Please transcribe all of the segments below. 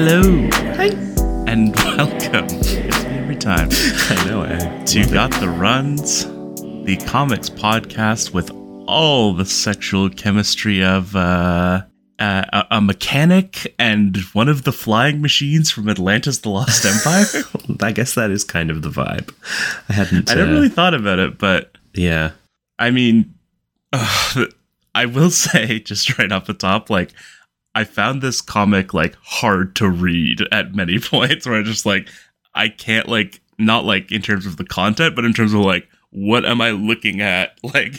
Hello Hi. and welcome. It's me every time I know. I to Got the Runs, the comics podcast with all the sexual chemistry of uh, uh, a, a mechanic and one of the flying machines from Atlantis: The Lost Empire. I guess that is kind of the vibe. I hadn't. I never uh, really thought about it, but Yeah. I mean, I will say just right off the top, like I found this comic like hard to read at many points where I just like I can't like not like in terms of the content, but in terms of like what am I looking at? Like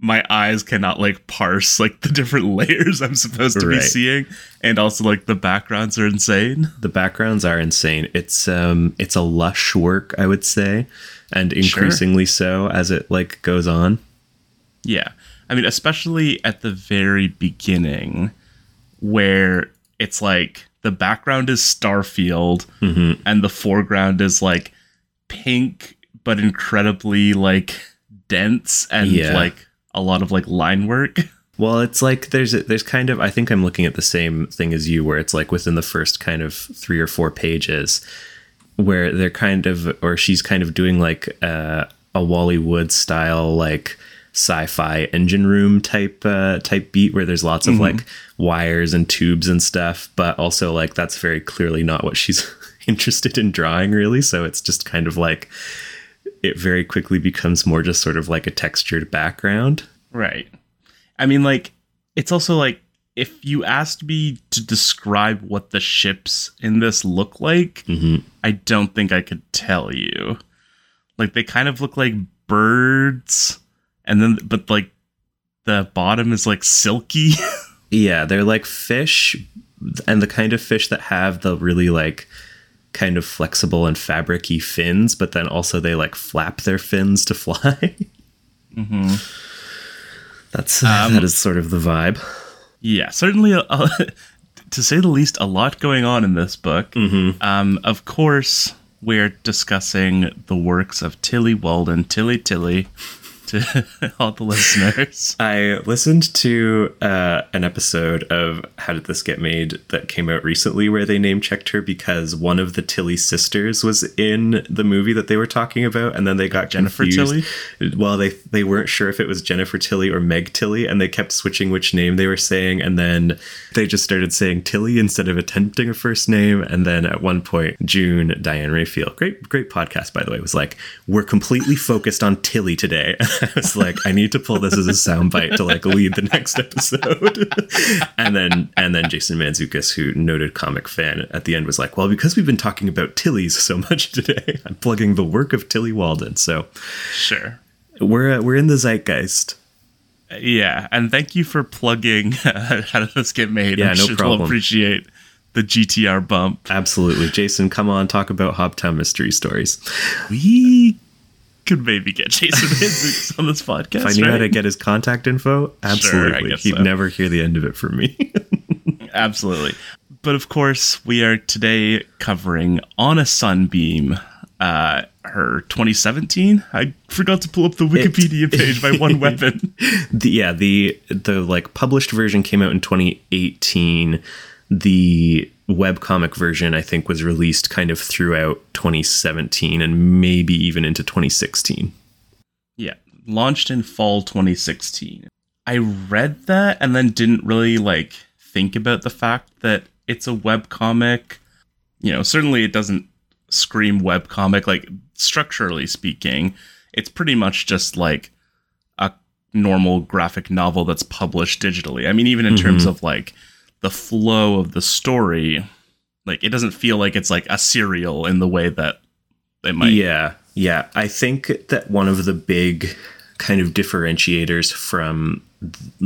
my eyes cannot like parse like the different layers I'm supposed to be seeing, and also like the backgrounds are insane. The backgrounds are insane. It's um, it's a lush work, I would say, and increasingly so as it like goes on. Yeah. I mean, especially at the very beginning, where it's like the background is Starfield and the foreground is like pink, but incredibly like dense and Yeah. like a lot of like line work. Well, it's like there's a, there's kind of I think I'm looking at the same thing as you, where it's like within the first kind of three or four pages, where they're kind of or she's kind of doing like uh, a Wally Wood style like sci-fi engine room type uh, type beat where there's lots of like wires and tubes and stuff, but also like that's very clearly not what she's interested in drawing really. So it's just kind of like it very quickly becomes more just sort of like a textured background. Right. I mean, like, it's also like if you asked me to describe what the ships in this look like, Mhm. I don't think I could tell you. Like, they kind of look like birds, and then, but like, the bottom is like silky. Yeah, they're like fish, and the kind of fish that have the really like kind of flexible and fabricy fins, but then also they like flap their fins to fly. mm-hmm. That's Um, that is sort of the vibe. Yeah, certainly, a, a, to say the least, a lot going on in this book. Mm-hmm. Um, of course, we're discussing the works of Tillie Walden, Tilly Tilly, to all the listeners. I listened to uh, an episode of How Did This Get Made that came out recently where they name checked her because one of the Tilly sisters was in the movie that they were talking about, and then they got Jennifer confused. Well, they they weren't sure if it was Jennifer Tilly or Meg Tilly, and they kept switching which name they were saying, and then they just started saying Tilly instead of attempting a first name. And then at one point, June Diane Raphael, great great podcast by the way, was like, "We're completely focused on Tilly today." I was like, "I need to pull this as a soundbite to like lead the next episode." and then and then Jason Mantzoukas, who noted comic fan, at the end was like, "Well, because we've been talking about Tilly's so much today, I'm plugging the work of Tillie Walden." So Sure. we're uh, we're in the zeitgeist. Yeah, and thank you for plugging how did this get made. Yeah, I no sure problem. appreciate the GTR bump. Absolutely, Jason. Come on, talk about Hobtown mystery stories. We could maybe get Jason Mantzoukas on this podcast. If I knew how to get his contact info, absolutely, guess he'd so. never hear the end of it from me. Absolutely. But of course, we are today covering On a Sunbeam, uh, her 2017. I forgot to pull up the Wikipedia page by one weapon. the, yeah, the the like published version came out in 2018. The webcomic version, I think, was released kind of throughout 2017 and maybe even into 2016. Yeah, launched in fall 2016. I read that and then didn't really like think about the fact that it's a webcomic. You know, certainly it doesn't scream webcomic like structurally speaking. It's pretty much just like a normal graphic novel that's published digitally. I mean, even in terms mm-hmm. of like the flow of the story, like it doesn't feel like it's like a serial in the way that it might. Yeah, yeah. I think that one of the big kind of differentiators from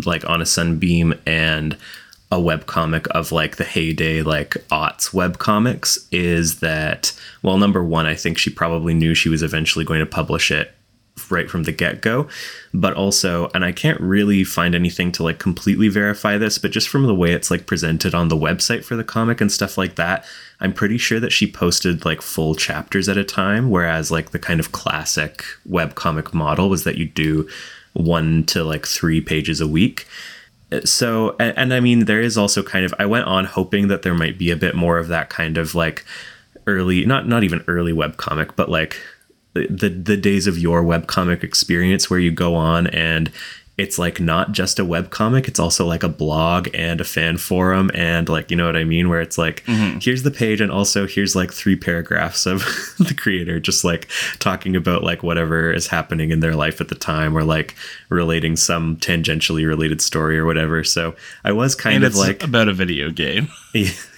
like on a sunbeam and a webcomic of like the heyday like aughts webcomics is that well number one i think she probably knew she was eventually going to publish it right from the get-go but also and i can't really find anything to like completely verify this but just from the way it's like presented on the website for the comic and stuff like that i'm pretty sure that she posted like full chapters at a time whereas like the kind of classic webcomic model was that you do one to like three pages a week. So and, and, i mean there is also kind of i went on hoping that there might be a bit more of that kind of like early not not even early web comic but like the the days of your webcomic experience where you go on and it's like not just a webcomic it's also like a blog and a fan forum and like you know what i mean? Where it's like mm-hmm. here's the page and also here's like three paragraphs of the creator just like talking about like whatever is happening in their life at the time or like relating some tangentially related story or whatever. So i was kind and of like about a video game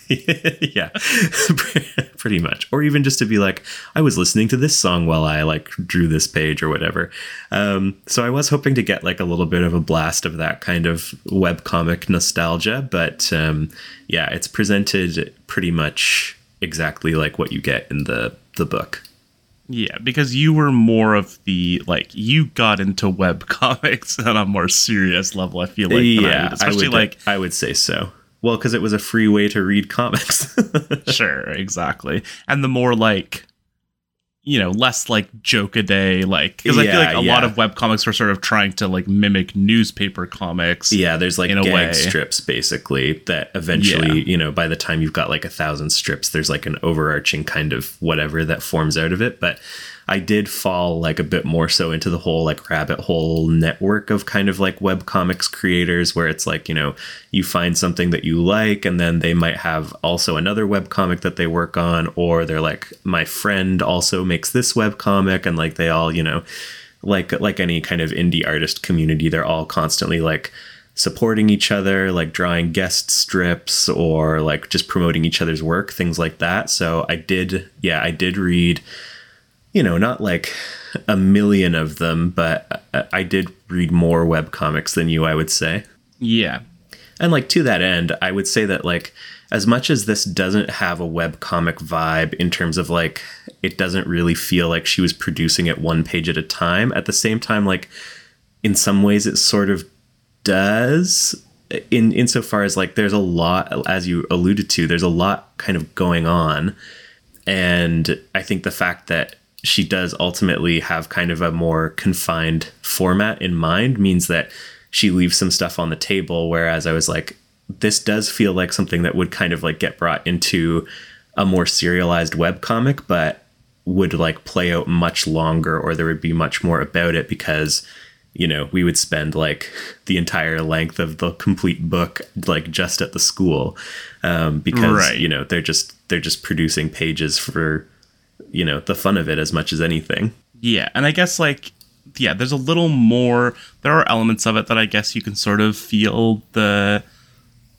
yeah, pretty much. Or even just to be like, I was listening to this song while I like drew this page or whatever. Um, so I was hoping to get like a little bit of a blast of that kind of web comic nostalgia, but um, yeah, it's presented pretty much exactly like what you get in the the book. Yeah, because you were more of the like you got into web comics on a more serious level. I feel like yeah, I especially I would, like I would say so. Well, because it was a free way to read comics. sure, exactly. And the more like, you know, less like joke a day, like because yeah, I feel like a yeah. lot of web comics were sort of trying to like mimic newspaper comics. Yeah, there's like in gag way. strips basically that eventually, yeah. you know, by the time you've got like a thousand strips, there's like an overarching kind of whatever that forms out of it. But I did fall like a bit more so into the whole like rabbit hole network of kind of like web comics creators where it's like, you know, you find something that you like and then they might have also another web comic that they work on or they're like my friend also makes this web comic and like they all, you know, like like any kind of indie artist community, they're all constantly like supporting each other, like drawing guest strips or like just promoting each other's work, things like that. So I did, yeah, I did read you know, not like a million of them, but I did read more web comics than you, I would say. Yeah. And like to that end, I would say that like as much as this doesn't have a web comic vibe in terms of like it doesn't really feel like she was producing it one page at a time, at the same time like in some ways it sort of does in insofar as like there's a lot as you alluded to, there's a lot kind of going on. And I think the fact that she does ultimately have kind of a more confined format in mind means that she leaves some stuff on the table whereas i was like this does feel like something that would kind of like get brought into a more serialized web comic but would like play out much longer or there would be much more about it because you know we would spend like the entire length of the complete book like just at the school um, because right. you know they're just they're just producing pages for you know the fun of it as much as anything. Yeah, and I guess like yeah, there's a little more. There are elements of it that I guess you can sort of feel the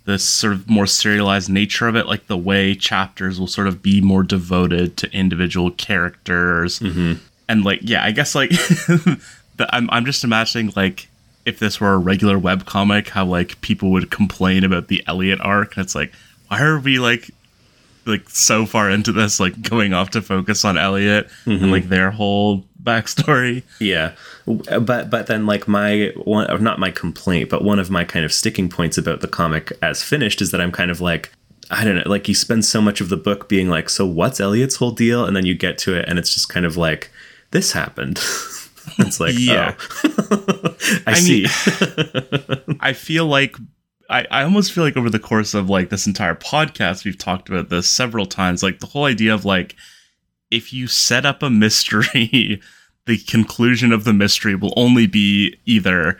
the sort of more serialized nature of it, like the way chapters will sort of be more devoted to individual characters, mm-hmm. and like yeah, I guess like the, I'm I'm just imagining like if this were a regular web comic, how like people would complain about the Elliot arc, and it's like why are we like like so far into this, like going off to focus on Elliot mm-hmm. and like their whole backstory. Yeah, but but then like my one, not my complaint, but one of my kind of sticking points about the comic as finished is that I'm kind of like. I don't know, like you spend so much of the book being like, so what's Elliot's whole deal? And then you get to it and it's just kind of like, this happened. it's like, yeah. Oh. I, I, see. I feel like I, I almost feel like over the course of like this entire podcast, we've talked about this several times. Like the whole idea of like, if you set up a mystery, the conclusion of the mystery will only be either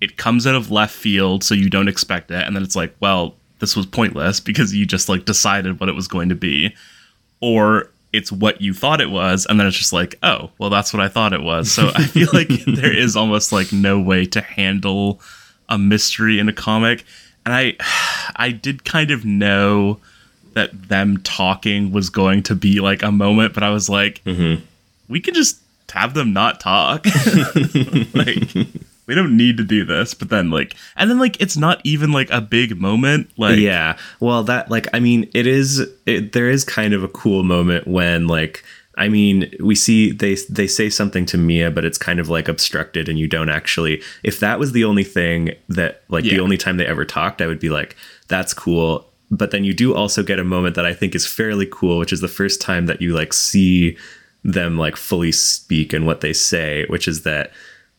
it comes out of left field, so you don't expect it, and then it's like, well, this was pointless because you just like decided what it was going to be, or it's what you thought it was, and then it's just like, oh, well, that's what I thought it was. So I feel like there is almost like no way to handle a mystery in a comic and I I did kind of know that them talking was going to be like a moment, but I was like, mm-hmm. we can just have them not talk. like we don't need to do this but then like and then like it's not even like a big moment like yeah well that like i mean it is it, there is kind of a cool moment when like I mean, we see they they say something to Mia, but it's kind of like obstructed, and you don't actually. If that was the only thing that, like, yeah. the only time they ever talked, I would be like, "That's cool." But then you do also get a moment that I think is fairly cool, which is the first time that you like see them like fully speak and what they say, which is that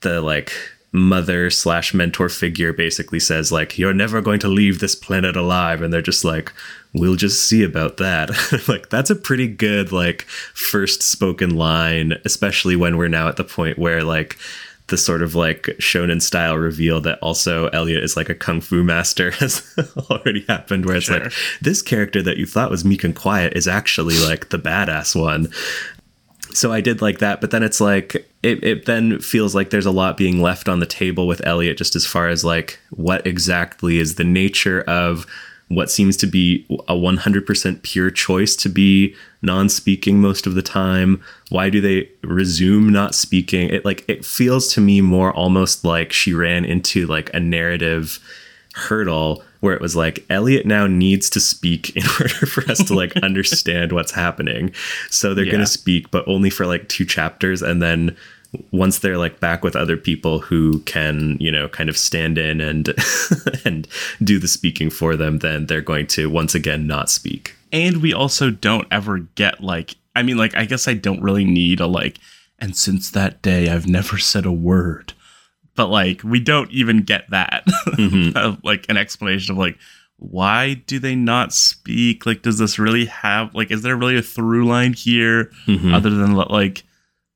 the like mother slash mentor figure basically says like you're never going to leave this planet alive. And they're just like we'll just see about that. Like that's a pretty good like first spoken line especially when we're now at the point where like the sort of like shonen style reveal that also Elliot is like a kung fu master has already happened where it's sure. like this character that you thought was meek and quiet is actually like the badass one so I did like that, but then it's like it, it then feels like there's a lot being left on the table with Elliot just as far as like what exactly is the nature of what seems to be a 100% pure choice to be non-speaking most of the time. Why do they resume not speaking? It like it feels to me more almost like she ran into like a narrative hurdle where it was like Elliot now needs to speak in order for us to like understand what's happening. So they're yeah. going to speak, but only for like two chapters. And then once they're like back with other people who can, you know, kind of stand in and and do the speaking for them, then they're going to once again not speak. And we also don't ever get like I mean like I guess I don't really need a like and since that day I've never said a word but like we don't even get that mm-hmm. like an explanation of like why do they not speak like does this really have like is there really a through line here mm-hmm. other than like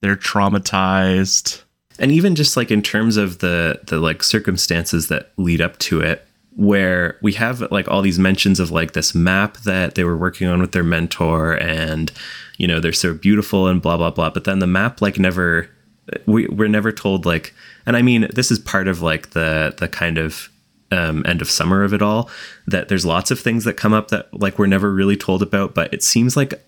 they're traumatized and even just like in terms of the the like circumstances that lead up to it where we have like all these mentions of like this map that they were working on with their mentor and you know they're so beautiful and blah blah blah but then the map like never we, we're never told like and i mean this is part of like the the kind of um, end of summer of it all that there's lots of things that come up that like we're never really told about but it seems like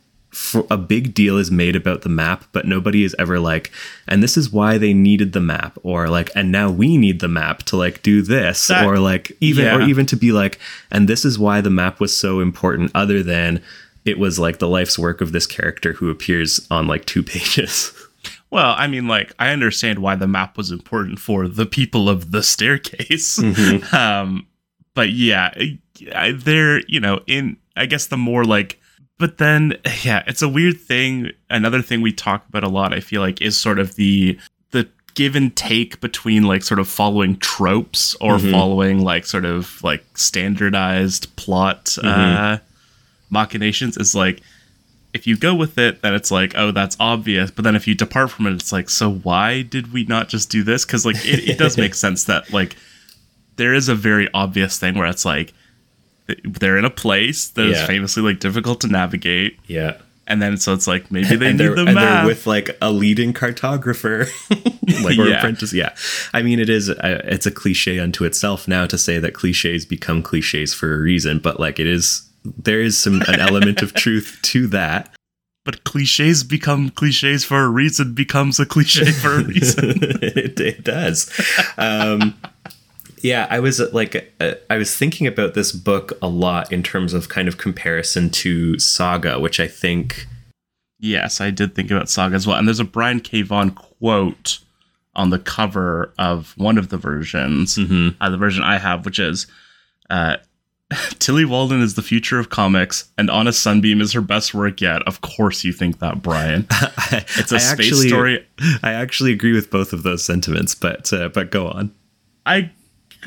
a big deal is made about the map but nobody is ever like and this is why they needed the map or like and now we need the map to like do this that, or like even yeah. or even to be like and this is why the map was so important other than it was like the life's work of this character who appears on like two pages Well, I mean, like, I understand why the map was important for the people of the staircase. Mm-hmm. um, but yeah, they're, you know, in, I guess the more like, but then, yeah, it's a weird thing. Another thing we talk about a lot, I feel like, is sort of the, the give and take between like sort of following tropes or mm-hmm. following like sort of like standardized plot, mm-hmm. uh, machinations is like, if you go with it, then it's like, oh, that's obvious. But then if you depart from it, it's like, so why did we not just do this? Because like it, it does make sense that like there is a very obvious thing where it's like they're in a place that yeah. is famously like difficult to navigate. Yeah. And then so it's like maybe they and need the map. And they're with like a leading cartographer, like or yeah. apprentice. Yeah, I mean it is. A, it's a cliche unto itself now to say that cliches become cliches for a reason, but like it is there is some an element of truth to that. But cliches become cliches for a reason becomes a cliche for a reason. it, it, does. Um, yeah, I was like, uh, I was thinking about this book a lot in terms of kind of comparison to Saga, which I think. Yes, I did think about Saga as well. And there's a Brian K. Vaughan quote on the cover of one of the versions, mm-hmm. uh, the version I have, which is uh, Tillie Walden is the future of comics, and On a Sunbeam is her best work yet. Of course, you think that, Brian. it's a I space actually, story. I actually agree with both of those sentiments, but uh, but go on. I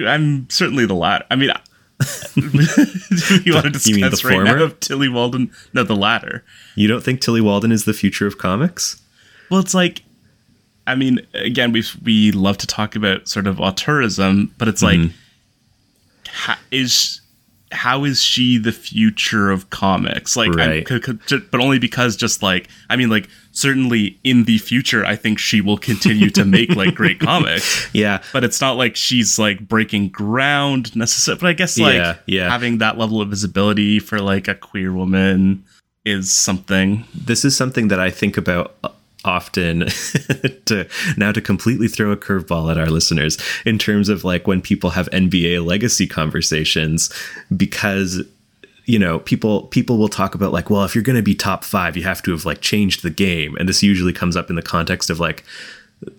I'm certainly the latter. I mean, you want to discuss you mean the right former? now of Tillie Walden? No, the latter. You don't think Tillie Walden is the future of comics? Well, it's like, I mean, again, we we love to talk about sort of auteurism, but it's mm-hmm. like, ha, is how is she the future of comics like right. c- c- but only because just like i mean like certainly in the future i think she will continue to make like great comics yeah but it's not like she's like breaking ground necessarily but i guess like yeah, yeah. having that level of visibility for like a queer woman is something this is something that i think about often to now to completely throw a curveball at our listeners in terms of like when people have NBA legacy conversations because you know people people will talk about like well if you're going to be top 5 you have to have like changed the game and this usually comes up in the context of like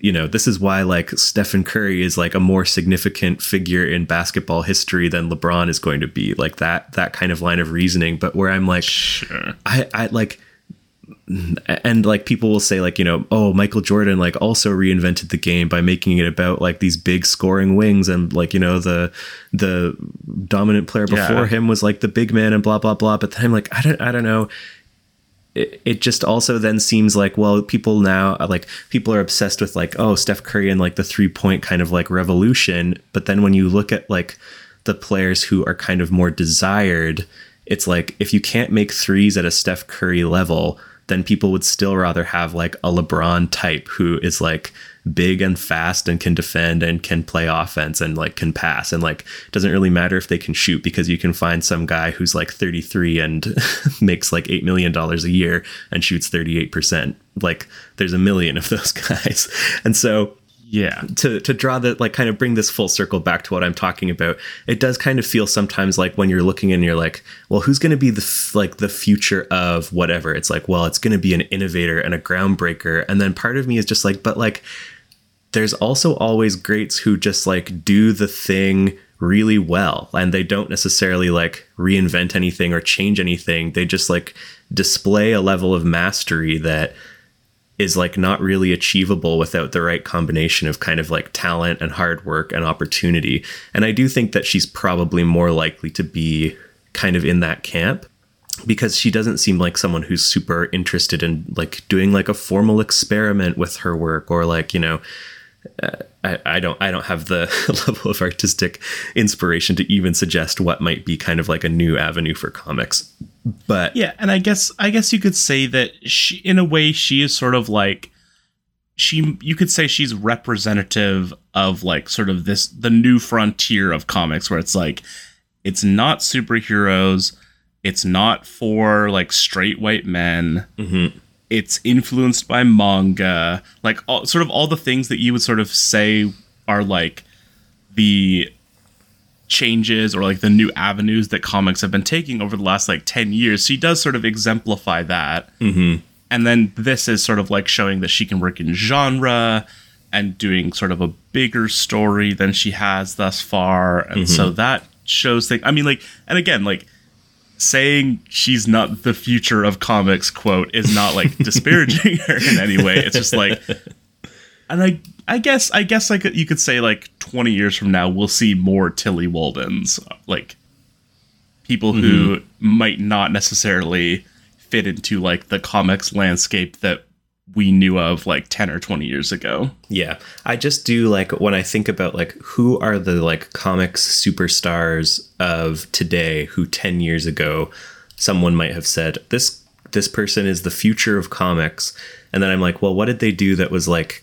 you know this is why like Stephen Curry is like a more significant figure in basketball history than LeBron is going to be like that that kind of line of reasoning but where I'm like sure. I I like and like people will say like you know oh michael jordan like also reinvented the game by making it about like these big scoring wings and like you know the the dominant player before yeah. him was like the big man and blah blah blah. But then i'm like i don't i don't know. It, it just also then seems like well people now like people are obsessed with like oh steph curry and like the three point kind of like revolution. But then when you look at like the players who are kind of more desired it's like if you can't make threes at a steph curry level then people would still rather have like a LeBron type who is like big and fast and can defend and can play offense and like can pass and like doesn't really matter if they can shoot because you can find some guy who's like 33 and makes like 8 million dollars a year and shoots 38%. Like there's a million of those guys. And so yeah. to to draw the like kind of bring this full circle back to what i'm talking about it does kind of feel sometimes like when you're looking and you're like well who's going to be the f- like the future of whatever? It's like well it's going to be an innovator and a groundbreaker. And then part of me is just like but like there's also always greats who just like do the thing really well. And they don't necessarily like reinvent anything or change anything. They just like display a level of mastery that is like not really achievable without the right combination of kind of like talent and hard work and opportunity. And I do think that she's probably more likely to be kind of in that camp because she doesn't seem like someone who's super interested in like doing like a formal experiment with her work or like, you know, uh, I, I don't I don't have the level of artistic inspiration to even suggest what might be kind of like a new avenue for comics. But yeah, and I guess I guess you could say that she in a way she is sort of like she you could say she's representative of like sort of this the new frontier of comics where it's like it's not superheroes, it's not for like straight white men. Mm-hmm it's influenced by manga, like all, sort of all the things that you would sort of say are like the changes or like the new avenues that comics have been taking over the last like 10 years. She does sort of exemplify that. Mm-hmm. And then this is sort of like showing that she can work in genre and doing sort of a bigger story than she has thus far. And mm-hmm. so that shows things. I mean, like, and again, like, saying she's not the future of comics quote is not like disparaging her in any way it's just like and i i guess i guess like you could say like 20 years from now we'll see more Tillie waldens like people who mm-hmm. might not necessarily fit into like the comics landscape that we knew of like 10 or 20 years ago. Yeah. I just do like when I think about like who are the like comics superstars of today who 10 years ago someone might have said this this person is the future of comics and then I'm like, well, what did they do that was like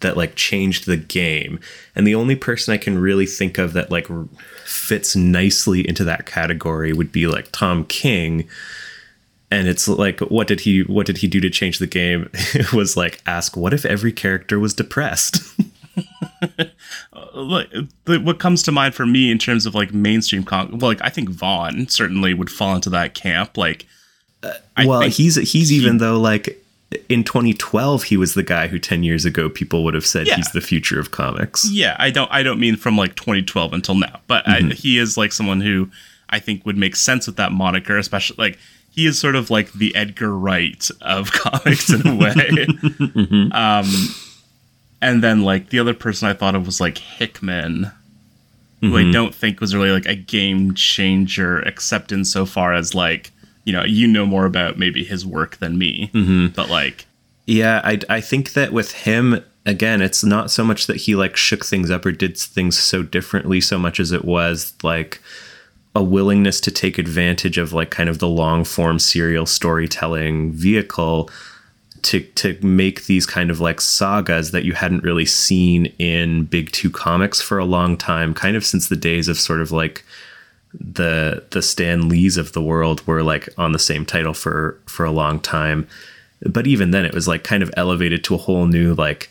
that like changed the game? And the only person I can really think of that like fits nicely into that category would be like Tom King. And it's like what did he what did he do to change the game? It was like ask what if every character was depressed? Look, what comes to mind for me in terms of like mainstream con well like i think vaughan certainly would fall into that camp like uh, well he's he's he, even though like in 2012 he was the guy who 10 years ago people would have said yeah. he's the future of comics yeah i don't i don't mean from like 2012 until now but mm-hmm. I, he is like someone who i think would make sense with that moniker especially like he is sort of like the Edgar Wright of comics in a way. mm-hmm. um, and then like the other person I thought of was like Hickman, mm-hmm. who I mm-hmm. don't think was really like a game changer, except in so far as like you know you know more about maybe his work than me, mm-hmm. but like yeah, I I think that with him again, it's not so much that he like shook things up or did things so differently, so much as it was like a willingness to take advantage of like kind of the long form serial storytelling vehicle to to make these kind of like sagas that you hadn't really seen in big two comics for a long time kind of since the days of sort of like the the Stan Lees of the world were like on the same title for for a long time. But even then it was like kind of elevated to a whole new like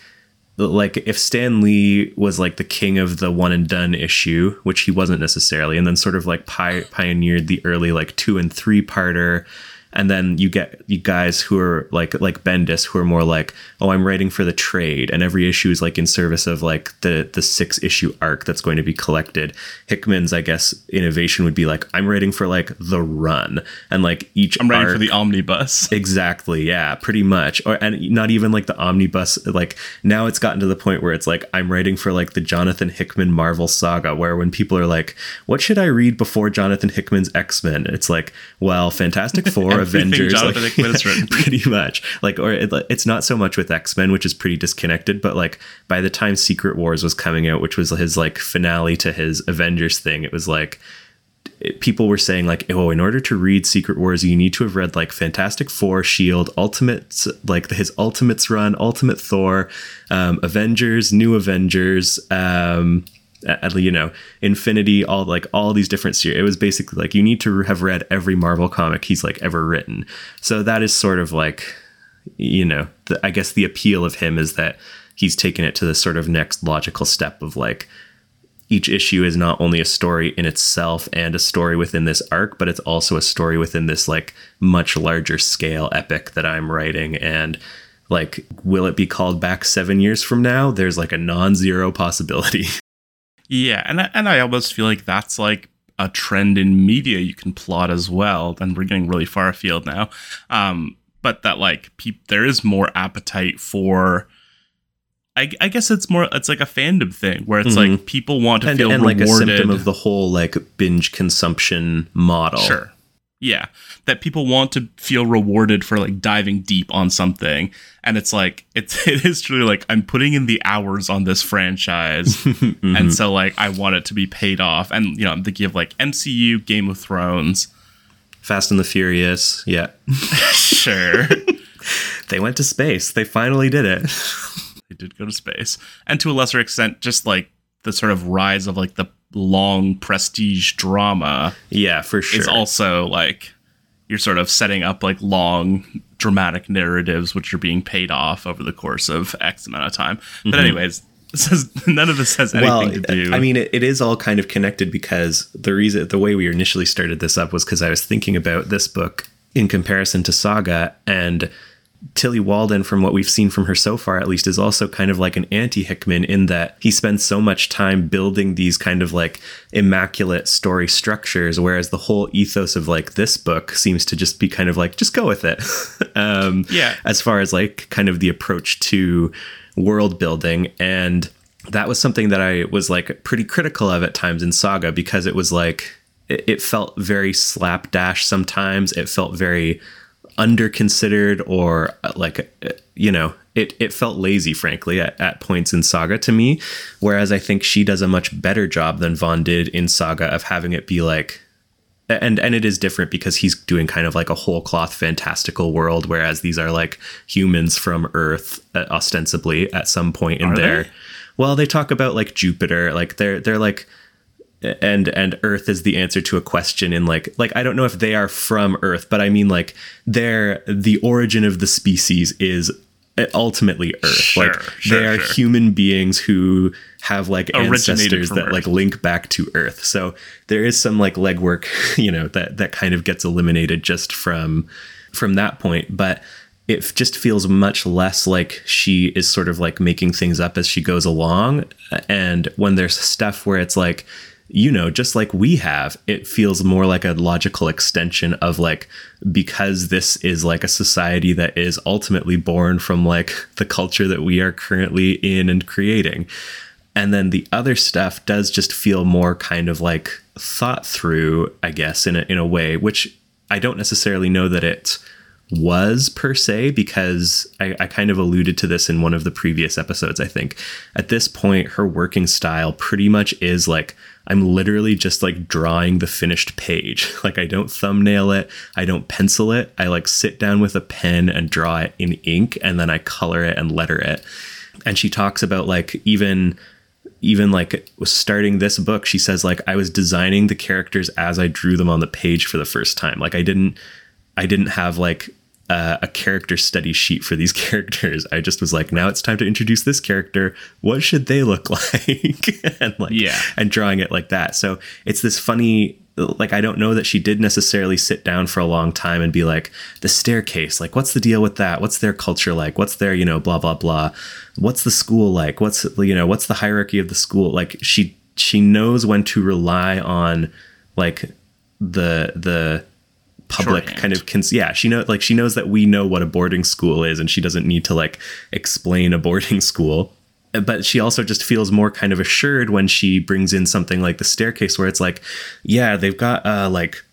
like if Stan Lee was like the king of the one and done issue, which he wasn't necessarily, and then sort of like pi- pioneered the early like two and three parter, and then you get you guys who are like like Bendis who are more like oh I'm writing for the trade. And every issue is like in service of like the the six issue arc that's going to be collected. Hickman's I guess innovation would be like I'm writing for like the run. And like each I'm writing arc, for the omnibus. exactly. Yeah pretty much. Or and not even like the omnibus like now it's gotten to the point where it's like I'm writing for like the Jonathan Hickman Marvel saga where when people are like what should I read before Jonathan Hickman's X-Men? It's like well Fantastic Four Avengers Jonathan like, Hickman has written. pretty much like or it, it's not so much with x-men which is pretty disconnected but like by the time secret wars was coming out which was his like finale to his avengers thing it was like people were saying like oh in order to read secret wars you need to have read like fantastic four shield ultimates like his ultimates run ultimate thor um, avengers new avengers um, uh, you know infinity all like all these different series. It was basically like you need to have read every marvel comic he's like ever written. So that is sort of like you know the, i guess the appeal of him is that he's taken it to the sort of next logical step of like each issue is not only a story in itself and a story within this arc but it's also a story within this like much larger scale epic that i'm writing. And like will it be called back seven years from now? There's like a non-zero possibility Yeah, and I, and I almost feel like that's like a trend in media you can plot as well. And we're getting really far afield now. Um, but that like peop- there is more appetite for. I, I guess it's more it's like a fandom thing where it's like people want to and, feel and like rewarded. a symptom of the whole like binge consumption model. Sure. Yeah. That people want to feel rewarded for like diving deep on something. And it's like it's it is truly like I'm putting in the hours on this franchise. Mm-hmm. And so like I want it to be paid off. And you know, I'm thinking of like MCU, Game of Thrones. Fast and the Furious. Yeah. Sure. they went to space. They finally did it. they did go to space. And to a lesser extent, just like the sort of rise of like the long prestige drama yeah, for sure. It's also like you're sort of setting up like long dramatic narratives which are being paid off over the course of X amount of time. But mm-hmm. anyways, none of this has anything well, to do. I mean, it, it is all kind of connected because the reason, the way we initially started this up was because I was thinking about this book in comparison to Saga, and Tillie Walden, from what we've seen from her so far, at least, is also kind of like an anti Hickman in that he spends so much time building these kind of like immaculate story structures, whereas the whole ethos of like this book seems to just be kind of like, just go with it. um, Yeah. As far as like kind of the approach to world building. And that was something that I was like pretty critical of at times in Saga because it was like, it, it felt very slapdash sometimes. It felt very underconsidered or uh, like uh, you know it, it felt lazy frankly at, at points in saga to me whereas i think she does a much better job than vaughan did in saga of having it be like and and it is different because he's doing kind of like a whole cloth fantastical world whereas these are like humans from earth uh, ostensibly at some point in Are there they? well they talk about like jupiter like they're they're like and and earth is the answer to a question in like like i don't know if they are from earth but i mean like they're the origin of the species is uh, ultimately earth Sure, like sure, they are sure. human beings who have like Originated ancestors that Earth. like link back to earth so there is some like legwork you know that that kind of gets eliminated just from from that point but it just feels much less like she is sort of like making things up as she goes along and when there's stuff where it's like you know just like we have it feels more like a logical extension of like because this is like a society that is ultimately born from like the culture that we are currently in and creating. And then the other stuff does just feel more kind of like thought through i guess in a, in a way which i don't necessarily know that it was per se because I, I kind of alluded to this in one of the previous episodes i think. At this point her working style pretty much is like i'm literally just like drawing the finished page. Like i don't thumbnail it. I don't pencil it. I like sit down with a pen and draw it in ink and then i color it and letter it. And she talks about like even even like starting this book she says like i was designing the characters as i drew them on the page for the first time. Like i didn't i didn't have like uh, a character study sheet for these characters. I just was like now it's time to introduce this character. What should they look like? And like Yeah. and drawing it like that. So it's this funny like I don't know that she did necessarily sit down for a long time and be like the staircase like what's the deal with that? What's their culture like? What's their you know blah blah blah? What's the school like? What's you know what's the hierarchy of the school? Like she she knows when to rely on like the the public Shorthand. kind of cons- yeah she know like she knows that we know what a boarding school is and she doesn't need to like explain a boarding school but she also just feels more kind of assured when she brings in something like the staircase where it's like yeah they've got uh like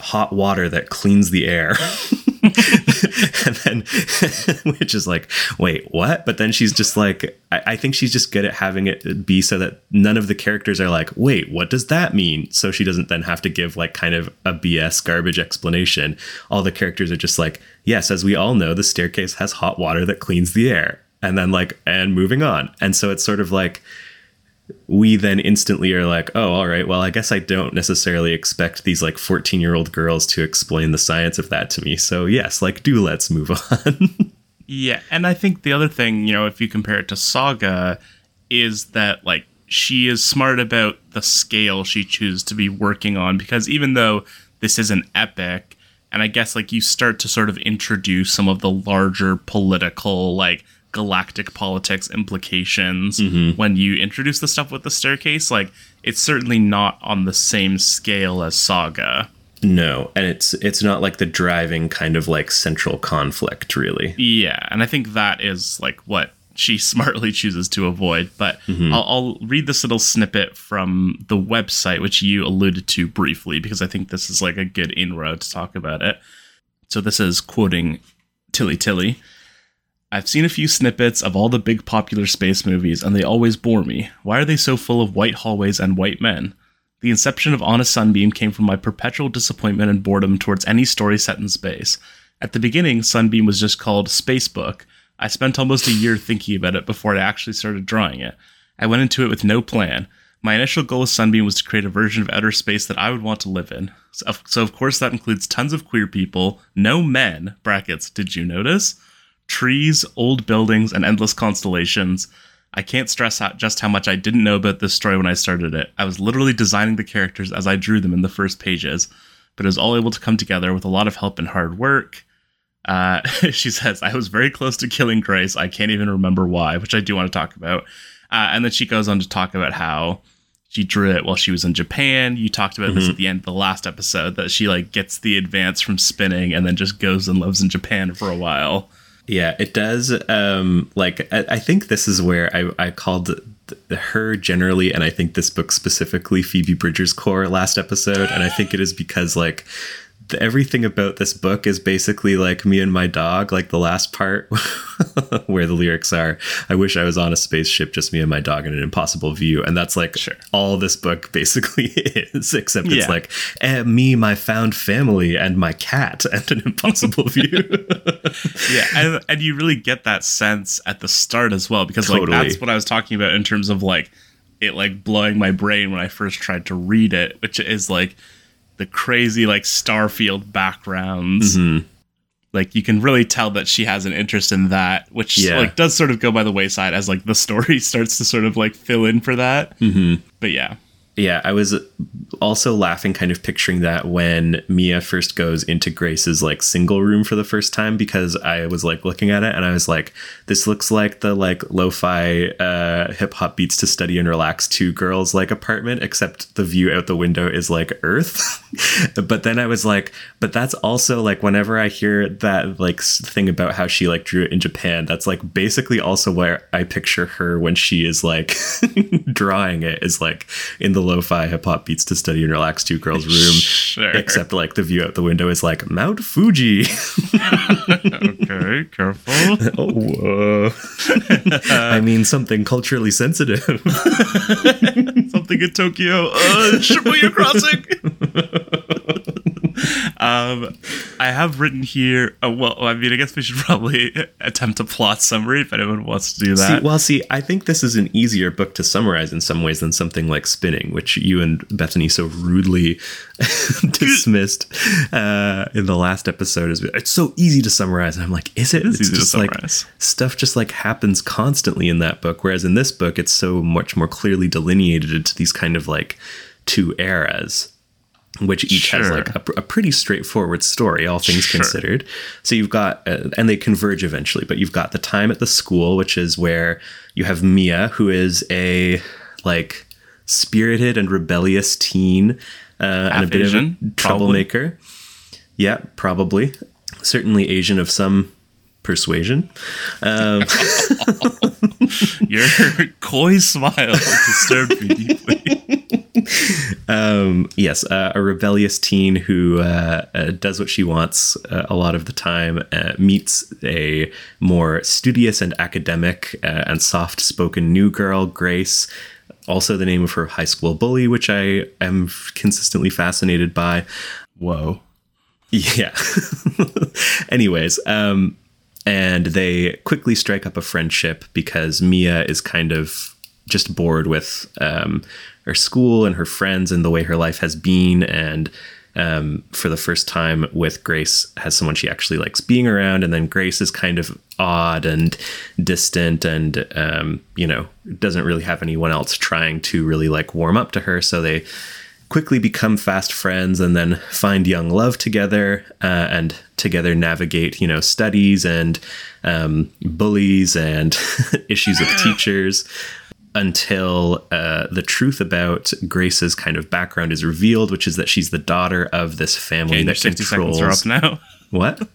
hot water that cleans the air and then which is like wait what? But then she's just like I, I think she's just good at having it be so that none of the characters are like wait what does that mean? So she doesn't then have to give like kind of a bs garbage explanation. All the characters are just like yes as we all know the staircase has hot water that cleans the air. And then like and moving on. And so it's sort of like we then instantly are like, oh, all right, well, I guess I don't necessarily expect these like 14 year old girls to explain the science of that to me. So, yes, like, do let's move on. Yeah, and I think the other thing, you know, if you compare it to Saga, is that like she is smart about the scale she chooses to be working on because even though this is an epic, and I guess like you start to sort of introduce some of the larger political like galactic politics implications mm-hmm. when you introduce the stuff with the staircase, like it's certainly not on the same scale as Saga. no, and it's it's not like the driving kind of like central conflict, really. Yeah, and I think that is like what she smartly chooses to avoid. But mm-hmm. I'll, I'll read this little snippet from the website, which you alluded to briefly, because I think this is like a good inroad to talk about it. So this is quoting Tilly Tilly. I've seen a few snippets of all the big popular space movies, and they always bore me. Why are they so full of white hallways and white men? The inception of On a Sunbeam came from my perpetual disappointment and boredom towards any story set in space. At the beginning, Sunbeam was just called Spacebook. I spent almost a year thinking about it before I actually started drawing it. I went into it with no plan. My initial goal with Sunbeam was to create a version of outer space that I would want to live in. So of course that includes tons of queer people, no men, brackets, did you notice? Trees, old buildings, and endless constellations. I can't stress out just how much I didn't know about this story when I started it. I was literally designing the characters as I drew them in the first pages, but it was all able to come together with a lot of help and hard work. Uh, she says, I was very close to killing Grace. I can't even remember why, which I do want to talk about. Uh, and then she goes on to talk about how she drew it while she was in Japan. You talked about this at the end of the last episode that she like gets the advance from spinning and then just goes and lives in Japan for a while. Yeah, it does. Um, like I, I think this is where I, I called her generally, and I think this book specifically Phoebe Bridgers' core last episode, and I think it is because like everything about this book is basically like me and my dog. Like the last part where the lyrics are, "I wish I was on a spaceship, just me and my dog in an impossible view," and that's like Sure. all this book basically is, except it's like eh, me, my found family, and my cat, and an impossible view. yeah and, and you really get that sense at the start as well because like that's what i was talking about in terms of like it like blowing my brain when i first tried to read it which is like the crazy like starfield backgrounds Mm-hmm. like you can really tell that she has an interest in that which Yeah. like does sort of go by the wayside as like the story starts to sort of like fill in for that mm-hmm. but yeah Yeah, I was also laughing, kind of picturing that when Mia first goes into Grace's like single room for the first time, because I was like looking at it and I was like, this looks like the like lo-fi uh, hip hop beats to study and relax to girls like apartment, except the view out the window is like Earth. but then I was like, but that's also like whenever I hear that like thing about how she like drew it in Japan, that's like basically also where I picture her when she is like drawing it is like in the lo-fi hip hop beats to study and relax to girls room. Sure. Except like the view out the window is like Mount Fuji. okay careful oh. I mean something culturally sensitive. something in Tokyo. Uh, Shibuya Crossing. um, I have written here. Uh, well, I mean, I guess we should probably attempt a plot summary if anyone wants to do See, that. well, see, I think this is an easier book to summarize in some ways than something like Spinning, which you and Bethany so rudely dismissed uh, in the last episode. Is it's so easy to summarize, and I'm like, is it? It's easy to just like stuff just like happens constantly in that book, whereas in this book, it's so much more clearly delineated into these kind of like two eras. Which each has like a, a pretty straightforward story, all things Sure. considered. So you've got, uh, and they converge eventually, but you've got the time at the school, which is where you have Mia, who is a like spirited and rebellious teen uh, and a bit Asian, of a probably. troublemaker. Yeah, probably. Certainly Asian of some persuasion. Um, Your coy smile disturbed me deeply. um, yes, uh, a rebellious teen who uh, uh, does what she wants uh, a lot of the time, uh, meets a more studious and academic uh, and soft spoken new girl, Grace. Also, the name of her high school bully, which I am consistently fascinated by. Whoa. Yeah. Anyways, um, and they quickly strike up a friendship because Mia is kind of just bored with um, her school and her friends and the way her life has been. And um, for the first time with Grace, has someone she actually likes being around. And then Grace is kind of odd and distant and, um, you know, doesn't really have anyone else trying to really like warm up to her. So they quickly become fast friends and then find young love together uh, and together navigate you know studies and um, bullies and issues with teachers until uh, the truth about Grace's kind of background is revealed, which is that she's the daughter of this family Okay, your that 60 controls. seconds are up now. What?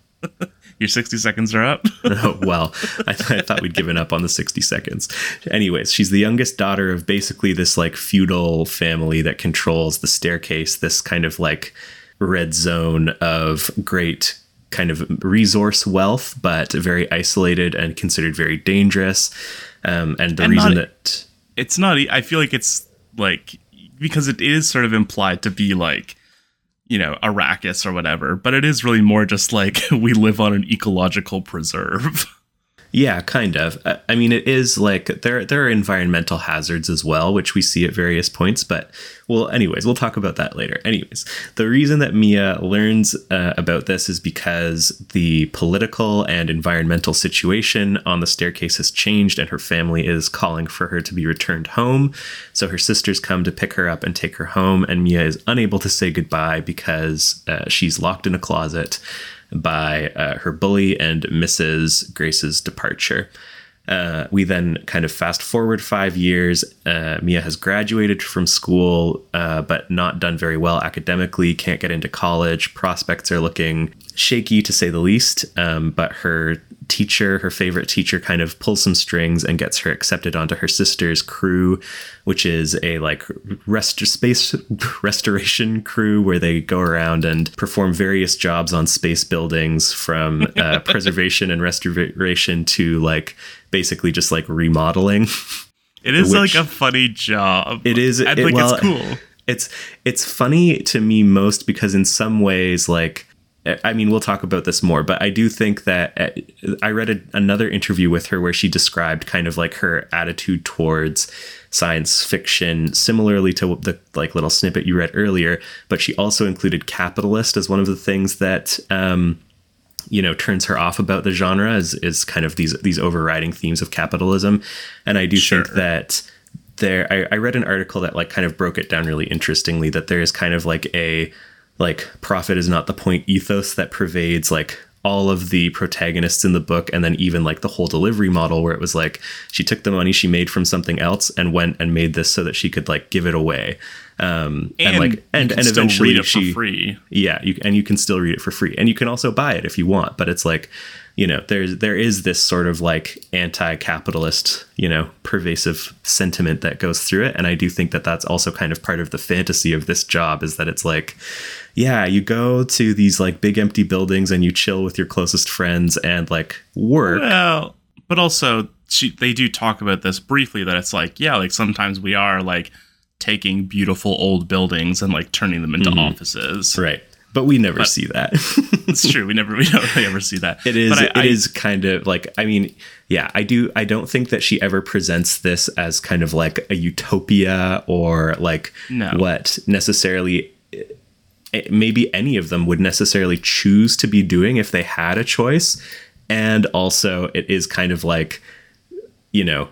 Your 60 seconds are up. oh, well, I, th- I thought we'd given up on the 60 seconds. Anyways, she's the youngest daughter of basically this like feudal family that controls the staircase, this kind of like red zone of great kind of resource wealth, but very isolated and considered very dangerous. Um, and the And reason not- that. It's not, I feel like it's like, because it is sort of implied to be like, you know, Arrakis or whatever, but it is really more just like we live on an ecological preserve. Yeah, kind of. I- mean, it is like there there are environmental hazards as well, which we see at various points. But well, anyways, we'll talk about that later. Anyways, the reason that Mia learns uh, about this is because the political and environmental situation on the staircase has changed, and her family is calling for her to be returned home. So her sisters come to pick her up and take her home, and Mia is unable to say goodbye because uh, she's locked in a closet by uh, her bully and Mrs. Grace's departure. Uh, we then kind of fast forward five years. Uh, Mia has graduated from school, uh, but not done very well academically, can't get into college. Prospects are looking shaky to say the least. Um, but her teacher, her favorite teacher, kind of pulls some strings and gets her accepted onto her sister's crew, which is a like rest- space restoration crew where they go around and perform various jobs on space buildings from uh, preservation and restoration to like basically just like remodeling. It is like a funny job. It is- And it- well, it's cool. It's it's funny to me most because in some ways like I mean we'll talk about this more but I do think that uh, I read a, another interview with her where she described kind of like her attitude towards science fiction similarly to the like little snippet you read earlier but she also included capitalist as one of the things that um you know turns her off about the genre is is kind of these these overriding themes of capitalism. And i do think that there I, I read an article that like kind of broke it down really interestingly that there is kind of like a like profit is not the point ethos that pervades like all of the protagonists in the book and then even like the whole delivery model where it was like she took the money she made from something else and went and made this so that she could like give it away um and, like and and eventually read it she for free. yeah you, and you can still read it for free and you can also buy it if you want but it's like you know there's there is this sort of like anti-capitalist you know pervasive sentiment that goes through it and i do think that that's also kind of part of the fantasy of this job is that it's like yeah you go to these like big empty buildings and you chill with your closest friends and like work Well, but also she, they do talk about this briefly that it's like, yeah, like sometimes we are like taking beautiful old buildings and like turning them into offices. Mm-hmm. right but we never see that It's true. We never, we don't really ever see that. It is. But I- it I- is kind of like. I mean, yeah. I do. I don't think that she ever presents this as kind of like a utopia or like No. what necessarily. eh, Maybe any of them would necessarily choose to be doing if they had a choice, and also it is kind of like, you know,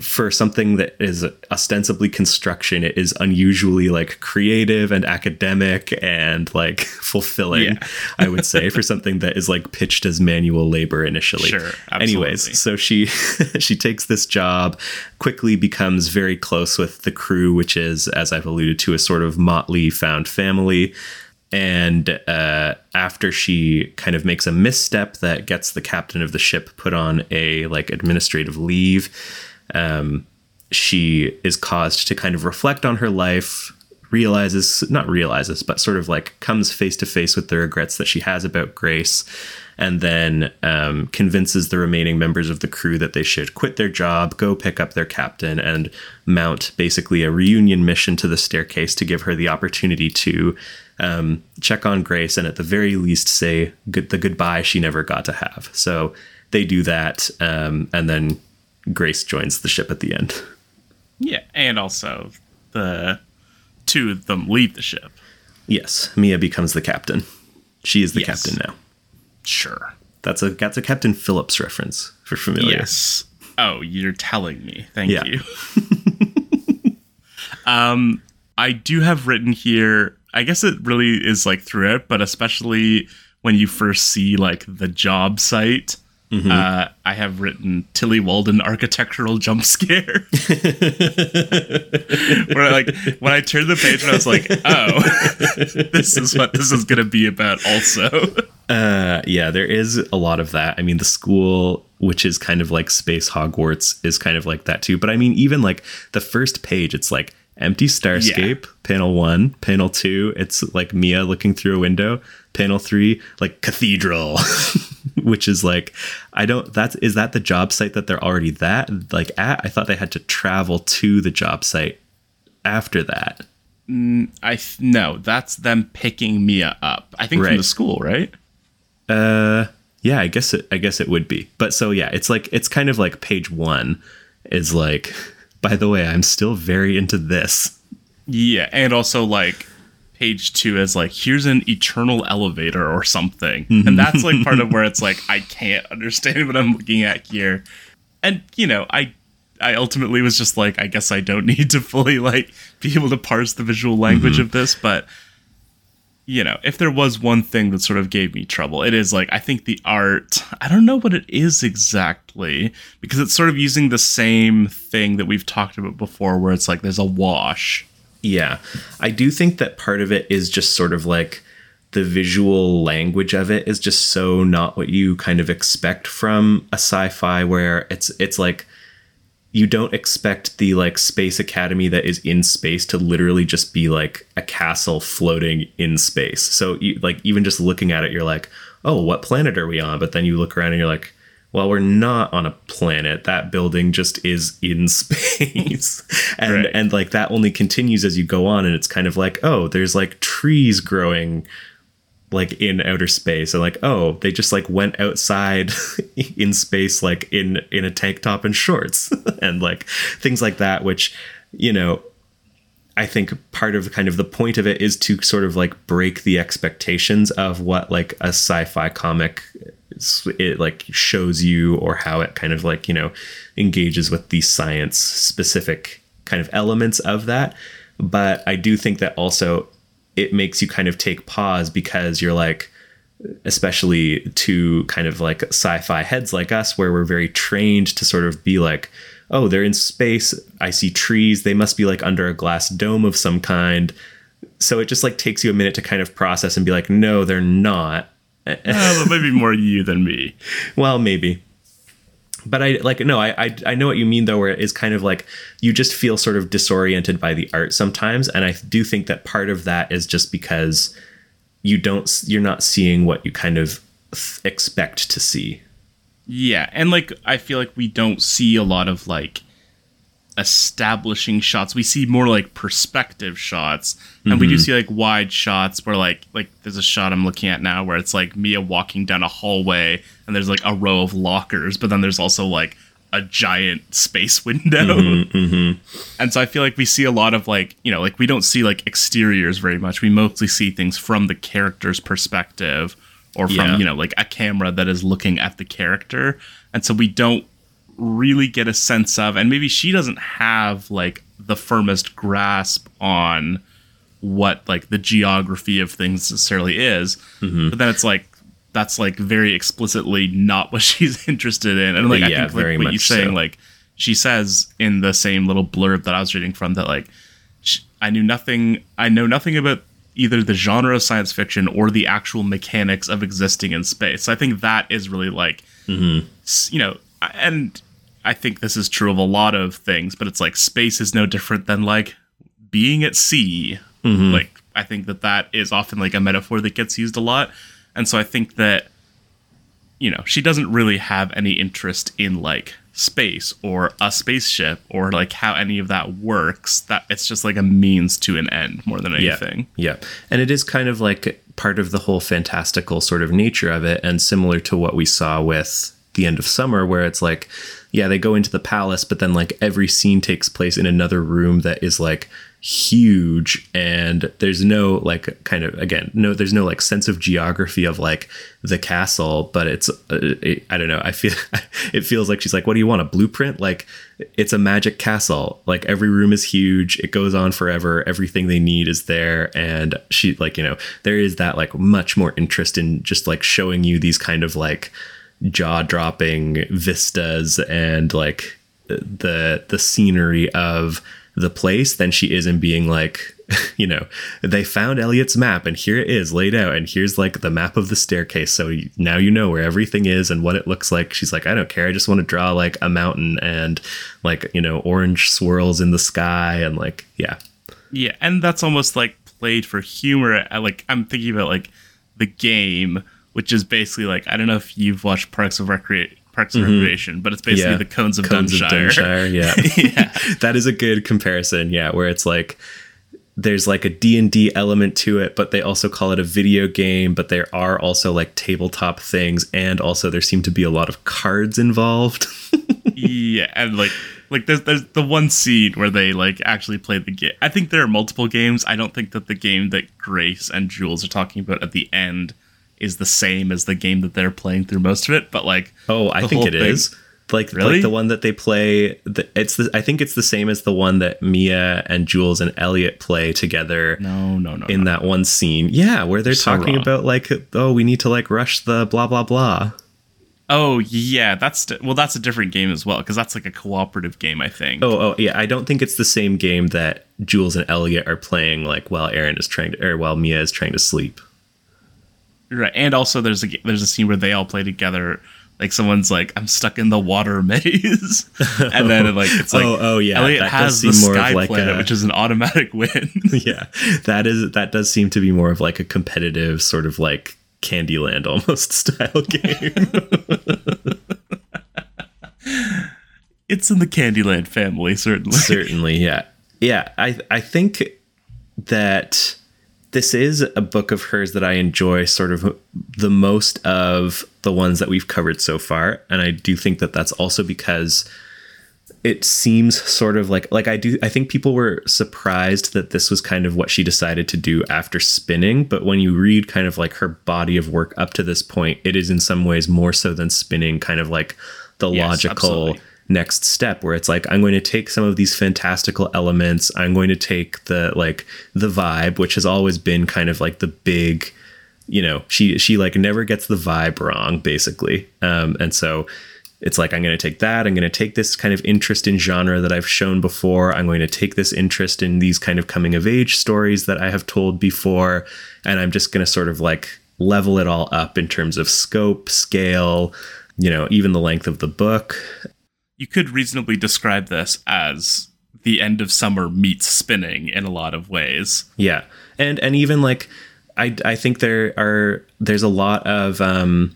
for something that is ostensibly construction, it is unusually like creative and academic and like fulfilling. Yeah. I would say for something that is like pitched as manual labor initially. Sure, Anyways, so she she takes this job, quickly becomes very close with the crew, which is, as I've alluded to, a sort of motley found family. And uh, after she kind of makes a misstep that gets the captain of the ship put on a like administrative leave, um, she is caused to kind of reflect on her life, realizes, not realizes, but sort of like comes face to face with the regrets that she has about Grace, and then um, convinces the remaining members of the crew that they should quit their job, go pick up their captain, and mount basically a reunion mission to the staircase to give her the opportunity to um, check on Grace and at the very least say good, the goodbye she never got to have. So they do that, um, and then Grace joins the ship at the end. Yeah, and also the two of them leave the ship. Yes, Mia becomes the captain. She is the Yes. captain now. Sure. That's a that's a Captain Phillips reference for familiar. Yes. Oh, you're telling me. Thank Yeah. you. um, I do have written here. I guess it really is like through it, but especially when you first see like the job site. Mm-hmm. Uh, I have written Tillie Walden architectural jump scare. Where like when I turned the page, and I was like, "Oh, this is what this is gonna be about." Also, Uh, yeah, there is a lot of that. I mean, the school, which is kind of like space Hogwarts, is kind of like that too. But I mean, even like the first page, it's like empty starscape. Panel one, panel two, it's like Mia looking through a window. Panel three, like cathedral, which is like I don't. That's is that the job site that they're already that like at? I thought they had to travel to the job site after that. I th- no, that's them picking Mia up. I think Right. from the school, right? Uh, yeah, I guess it. I guess it would be. But so yeah, it's like it's kind of like page one is like. By the way, I'm still very into this. Yeah, and also like page two is like here's an eternal elevator or something, and that's like part of where it's like I can't understand what I'm looking at here, and you know I I ultimately was just like I guess I don't need to fully like be able to parse the visual language mm-hmm. of this, but you know if there was one thing that sort of gave me trouble, it is like I think the art I don't know what it is exactly because it's sort of using the same thing that we've talked about before, where it's like there's a wash. Yeah, I do think that part of it is just sort of like the visual language of it is just so not what you kind of expect from a sci-fi where it's it's like you don't expect the like space academy that is in space to literally just be like a castle floating in space. So you, like even just looking at it you're like, "Oh, what planet are we on?" But then you look around and you're like, well, we're not on a planet. That building just is in space. and Right. and like that only continues as you go on and it's kind of like, oh, there's like trees growing like in outer space and like, oh, they just like went outside in space like in in a tank top and shorts and like things like that which, you know, I think part of kind of the point of it is to sort of like break the expectations of what like a sci-fi comic it like shows you or how it kind of like you know engages with the science specific kind of elements of that. But I do think that also it makes you kind of take pause because you're like especially to kind of like sci-fi heads like us where we're very trained to sort of be like oh they're in space i see trees they must be like under a glass dome of some kind. So it just like takes you a minute to kind of process and be like no they're not. Uh, but maybe more you than me. well maybe but i like no I, I i know what you mean though where it is kind of like you just feel sort of disoriented by the art sometimes. And i do think that part of that is just because you don't you're not seeing what you kind of expect to see. Yeah, and like I feel like we don't see a lot of like establishing shots. We see more like perspective shots, and we do mm-hmm. see like wide shots where like like there's a shot I'm looking at now where it's like Mia walking down a hallway and there's like a row of lockers, but then there's also like a giant space window. Mm-hmm, mm-hmm. And so I feel like we see a lot of like, you know, like we don't see like exteriors very much. We mostly see things from the character's perspective or from, Yeah. you know, like a camera that is looking at the character. And so we don't really get a sense of, and maybe she doesn't have like the firmest grasp on what like the geography of things necessarily is. Mm-hmm. But then it's like that's like very explicitly not what she's interested in. And like I Yeah, think like what you're saying, so. like she says in the same little blurb that I was reading from that like sh- I knew nothing. I know nothing about either the genre of science fiction or the actual mechanics of existing in space. So I think that is really like s- you know, and I think this is true of a lot of things, but it's like space is no different than like being at sea. Mm-hmm. Like I think that that is often like a metaphor that gets used a lot, and so I think that you know she doesn't really have any interest in like space or a spaceship or like how any of that works. That it's just like a means to an end more than anything. Yeah. And it is kind of like part of the whole fantastical sort of nature of it, and similar to what we saw with the end of summer, where it's like, yeah, they go into the palace, but then like every scene takes place in another room that is like huge and there's no like kind of again no there's no like sense of geography of like the castle but it's uh, it, i don't know i feel it feels like she's like what do you want a blueprint? Like it's a magic castle. Like every room is huge it goes on forever everything they need is there and she like you know there is that like much more interest in just like showing you these kind of like jaw-dropping vistas and like the the scenery of the place than she is in being like you know they found Elliot's map and here it is laid out and here's like the map of the staircase. So now you know where everything is and what it looks like. She's like I don't care. I just want to draw like a mountain and like you know orange swirls in the sky and like yeah. Yeah, and that's almost like played for humor. Like I'm thinking about like the game, which is basically like I don't know if you've watched Parks of Recre- Parks and Recreation, but it's basically Mm-hmm. yeah the Cones of Cones Dunshire. of Dunshire yeah yeah, that is a good comparison yeah where it's like there's like a d&d element to it but they also call it a video game but there are also like tabletop things and also there seem to be a lot of cards involved yeah, and like like there's there's the one scene where they like actually play the game. I think there are multiple games. I don't think that the game that Grace and Jules are talking about at the end is the same as the game that they're playing through most of it. But like, oh i think it thing- is like Really? like the one that they play the, it's the i think it's the same as the one that mia and jules and elliot play together No, no, no. in no. that one scene yeah where they're So talking wrong. about like oh we need to like rush the blah blah blah Oh yeah, that's well, that's a different game as well because that's like a cooperative game. I think. Oh, oh, yeah. I don't think it's the same game that Jules and Elliot are playing, like while Aaron is trying to, or while Mia is trying to sleep. Right, and also there's a there's a scene where they all play together. Like someone's like, "I'm stuck in the water maze," and then oh, like it's like, Oh, oh, yeah, Elliot that has the more Sky like Planet, a- which is an automatic win. yeah, that is that does seem to be more of like a competitive sort of like Candyland almost style game. it's in the Candyland family, certainly. Certainly, yeah, yeah. I I think that this is a book of hers that I enjoy sort of the most of the ones that we've covered so far, and I do think that that's also because it seems sort of like like I do I think people were surprised that this was kind of what she decided to do after spinning but when you read kind of like her body of work up to this point it is in some ways more so than spinning kind of like the Yes, logical absolutely. Next step where it's like I'm going to take some of these fantastical elements. I'm going to take the like the vibe which has always been kind of like the big you know she she like never gets the vibe wrong basically. Um and so it's like i'm going to take that. I'm going to take this kind of interest in genre that i've shown before. I'm going to take this interest in these kind of coming of age stories that i have told before and i'm just going to sort of like level it all up in terms of scope scale you know even the length of the book you could reasonably describe this as the end of summer meets spinning in a lot of ways. Yeah, and and even like I I think there are there's a lot of um.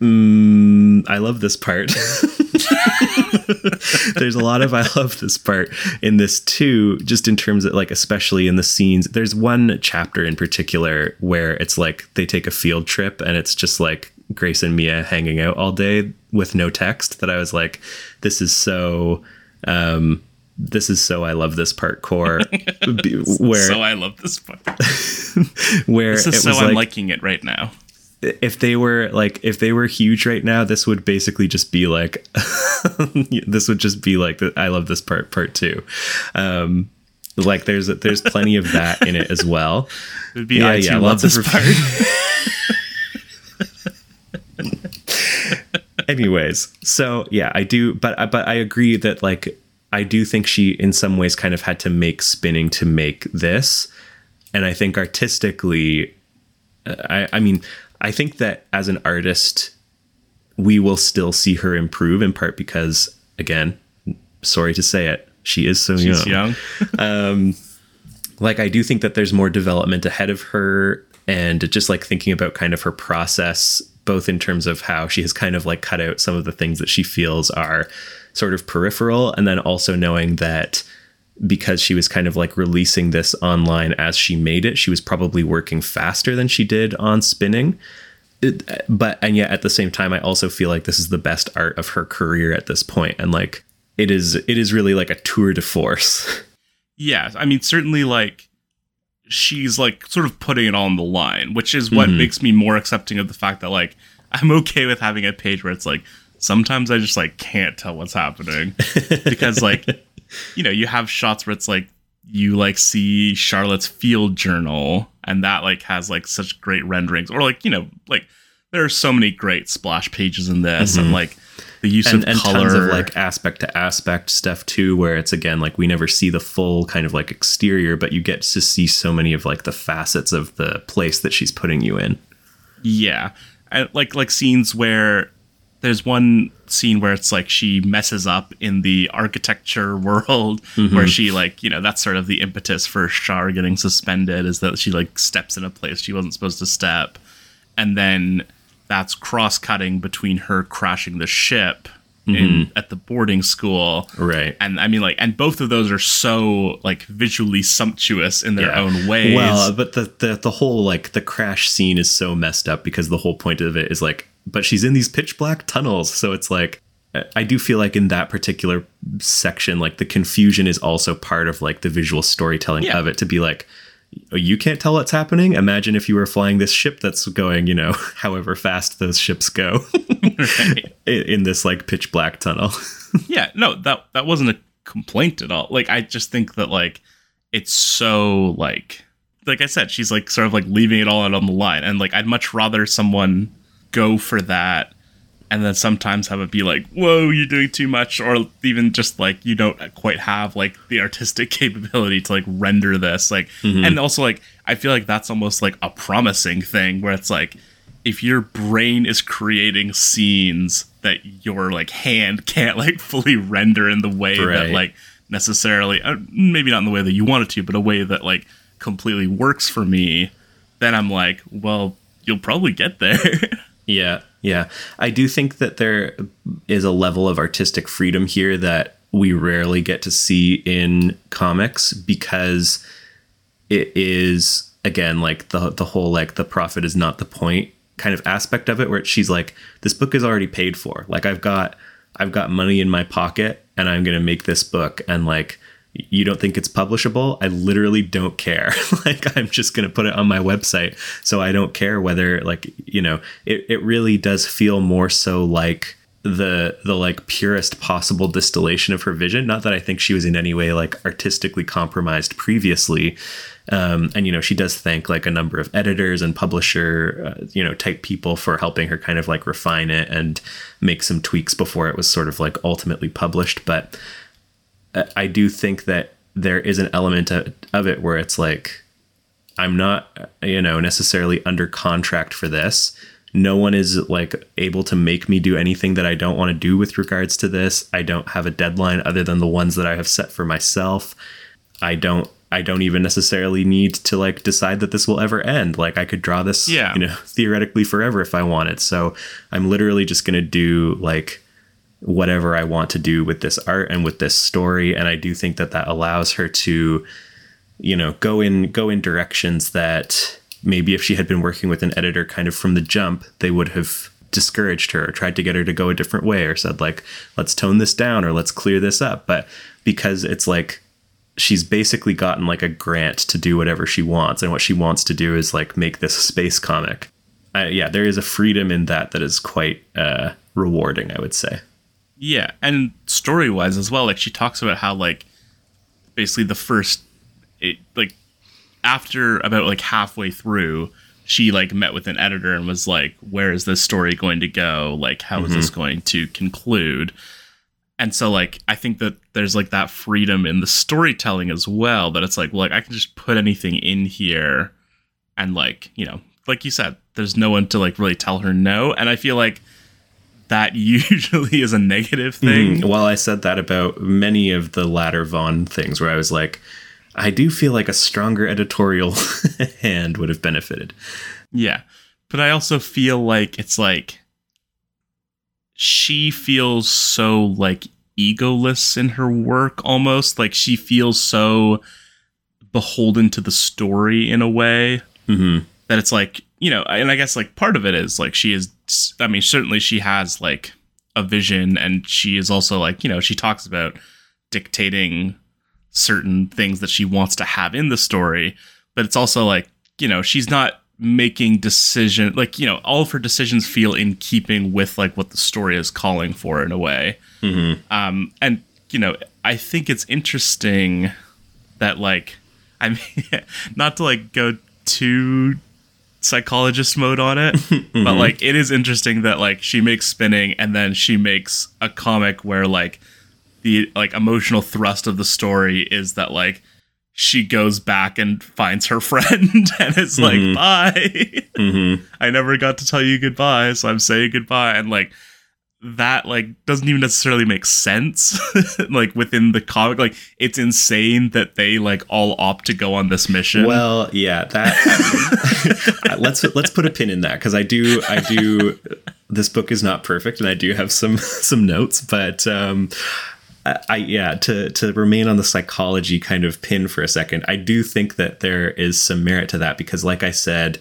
Mm, I love this part. there's a lot of I love this part in this too, just in terms of like, especially in the scenes. There's one chapter in particular where it's like they take a field trip and it's just like Grace and Mia hanging out all day with no text. That I was like, this is so. Um, this is so I love this part core where so I love this part. where This is so I'm like, liking it right now. if they were like if they were huge right now, this would basically just be like this would just be like the, I love this part part two. Um, like there's there's plenty of that in it as well. It would be yeah, I yeah, love this part. Anyways, so yeah, I do, but but I agree that like I do think she in some ways kind of had to make spinning to make this, and I think artistically, uh, I I mean I think that as an artist, we will still see her improve in part because again, sorry to say it, she is so young. She's young. young. um, like I do think that there's more development ahead of her and just like thinking about kind of her process both in terms of how she has kind of like cut out some of the things that she feels are sort of peripheral and then also knowing that because she was kind of like releasing this online as she made it she was probably working faster than she did on spinning. It, but and yet at the same time i also feel like this is the best art of her career at this point and like it is it is really like a tour de force. Yeah i mean certainly like she's like sort of putting it on the line, which is what mm-hmm. makes me more accepting of the fact that like I'm okay with having a page where it's like sometimes I just like can't tell what's happening because like you know you have shots where it's like you like see Charlotte's field journal and that like has like such great renderings or like you know like there are so many great splash pages in this mm-hmm. and like the use and, of and color tons of like aspect to aspect stuff too where it's again like we never see the full kind of like exterior but you get to see so many of like the facets of the place that she's putting you in. Yeah. I, like like scenes where there's one scene where it's like she messes up in the architecture world mm-hmm. where she like you know that's sort of the impetus for Char getting suspended is that she like steps in a place she wasn't supposed to step. And then that's cross cutting between her crashing the ship mm-hmm. in at the boarding school. Right. And I mean like and both of those are so like visually sumptuous in their yeah. own ways. Well, but the, the the whole like the crash scene is so messed up because the whole point of it is like but she's in these pitch black tunnels, so it's like I do feel like in that particular section like the confusion is also part of like the visual storytelling yeah. of it to be like you can't tell what's happening. Imagine if you were flying this ship that's going, you know, however fast those ships go right. in this like pitch black tunnel. yeah, no, that that wasn't a complaint at all. Like I just think that like it's so like like I said, she's like sort of like leaving it all out on the line and like I'd much rather someone go for that and then sometimes have it be like, "Whoa, you're doing too much," or even just like you don't quite have like the artistic capability to like render this. Like, mm-hmm. and also like I feel like that's almost like a promising thing where it's like if your brain is creating scenes that your like hand can't like fully render in the way right. that like necessarily uh, maybe not in the way that you want it to, but a way that like completely works for me, then I'm like, well, you'll probably get there. yeah. Yeah. I do think that there is a level of artistic freedom here that we rarely get to see in comics because it is again like the the whole like the profit is not the point kind of aspect of it where she's like this book is already paid for. Like I've got I've got money in my pocket and I'm going to make this book and like you don't think it's publishable, I literally don't care. like I'm just going to put it on my website. So I don't care whether like, you know, it, it really does feel more so like the the like purest possible distillation of her vision not that i think she was in any way like artistically compromised previously um, and you know she does thank like a number of editors and publisher uh, you know type people for helping her kind of like refine it and make some tweaks before it was sort of like ultimately published but I do think that there is an element of it where it's like I'm not you know necessarily under contract for this. No one is like able to make me do anything that I don't want to do with regards to this. I don't have a deadline other than the ones that I have set for myself. I don't I don't even necessarily need to like decide that this will ever end. Like I could draw this, yeah. you know, theoretically forever if I wanted. So I'm literally just going to do like whatever I want to do with this art and with this story. And I do think that that allows her to, you know, go in go in directions that maybe if she had been working with an editor kind of from the jump, they would have discouraged her or tried to get her to go a different way or said like let's tone this down or let's clear this up but because it's like she's basically gotten like a grant to do whatever she wants and what she wants to do is like make this space comic I, yeah, there is a freedom in that that is quite uh, rewarding. I would say. Yeah, and story wise as well, like she talks about how like basically the first it like after about like halfway through she like met with an editor and was like where is this story going to go? Like how is this mm-hmm. going to conclude? And so like i think that there's like that freedom in the storytelling as well that it's like well, like i can just put anything in here and like you know like you said there's no one to like really tell her no. And i feel like that usually is a negative thing Mm, Well, I said that about many of the latter Vaughan things, where I was like, I do feel like a stronger editorial hand would have benefited. Yeah. But I also feel like it's like she feels so like egoless in her work almost. Like she feels so beholden to the story in a way hmm that it's like, you know, and I guess like part of it is like she is I mean, certainly she has like a vision and she is also like, you know, she talks about dictating certain things that she wants to have in the story, but it's also like, you know, she's not making decision like, you know, all of her decisions feel in keeping with like what the story is calling for in a way. hmm Um and you know, I think it's interesting that like I mean not to like go too psychologist mode on it. But like it is interesting that like she makes spinning and then she makes a comic where like the like emotional thrust of the story is that like she goes back and finds her friend and it's like bye. Hmm i never got to tell you goodbye so i'm saying goodbye. And like that like doesn't even necessarily make sense like within the comic like it's insane that they like all opt to go on this mission Well, yeah, that let's let's put a pin in that because I do I do this book is not perfect and I do have some some notes, but um I, I yeah to to remain on the psychology kind of pin for a second. I do think that there is some merit to that because, like I said,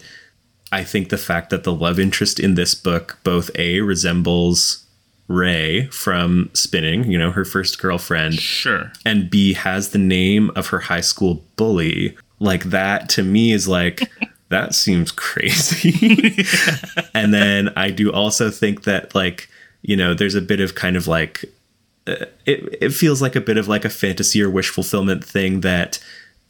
I think the fact that the love interest in this book both a resembles Ray from Spinning, you know, her first girlfriend, sure. And B has the name of her high school bully, like that to me is like that seems crazy. and then I do also think that like, you know, there's a bit of kind of like uh, it it feels like a bit of like a fantasy or wish fulfillment thing that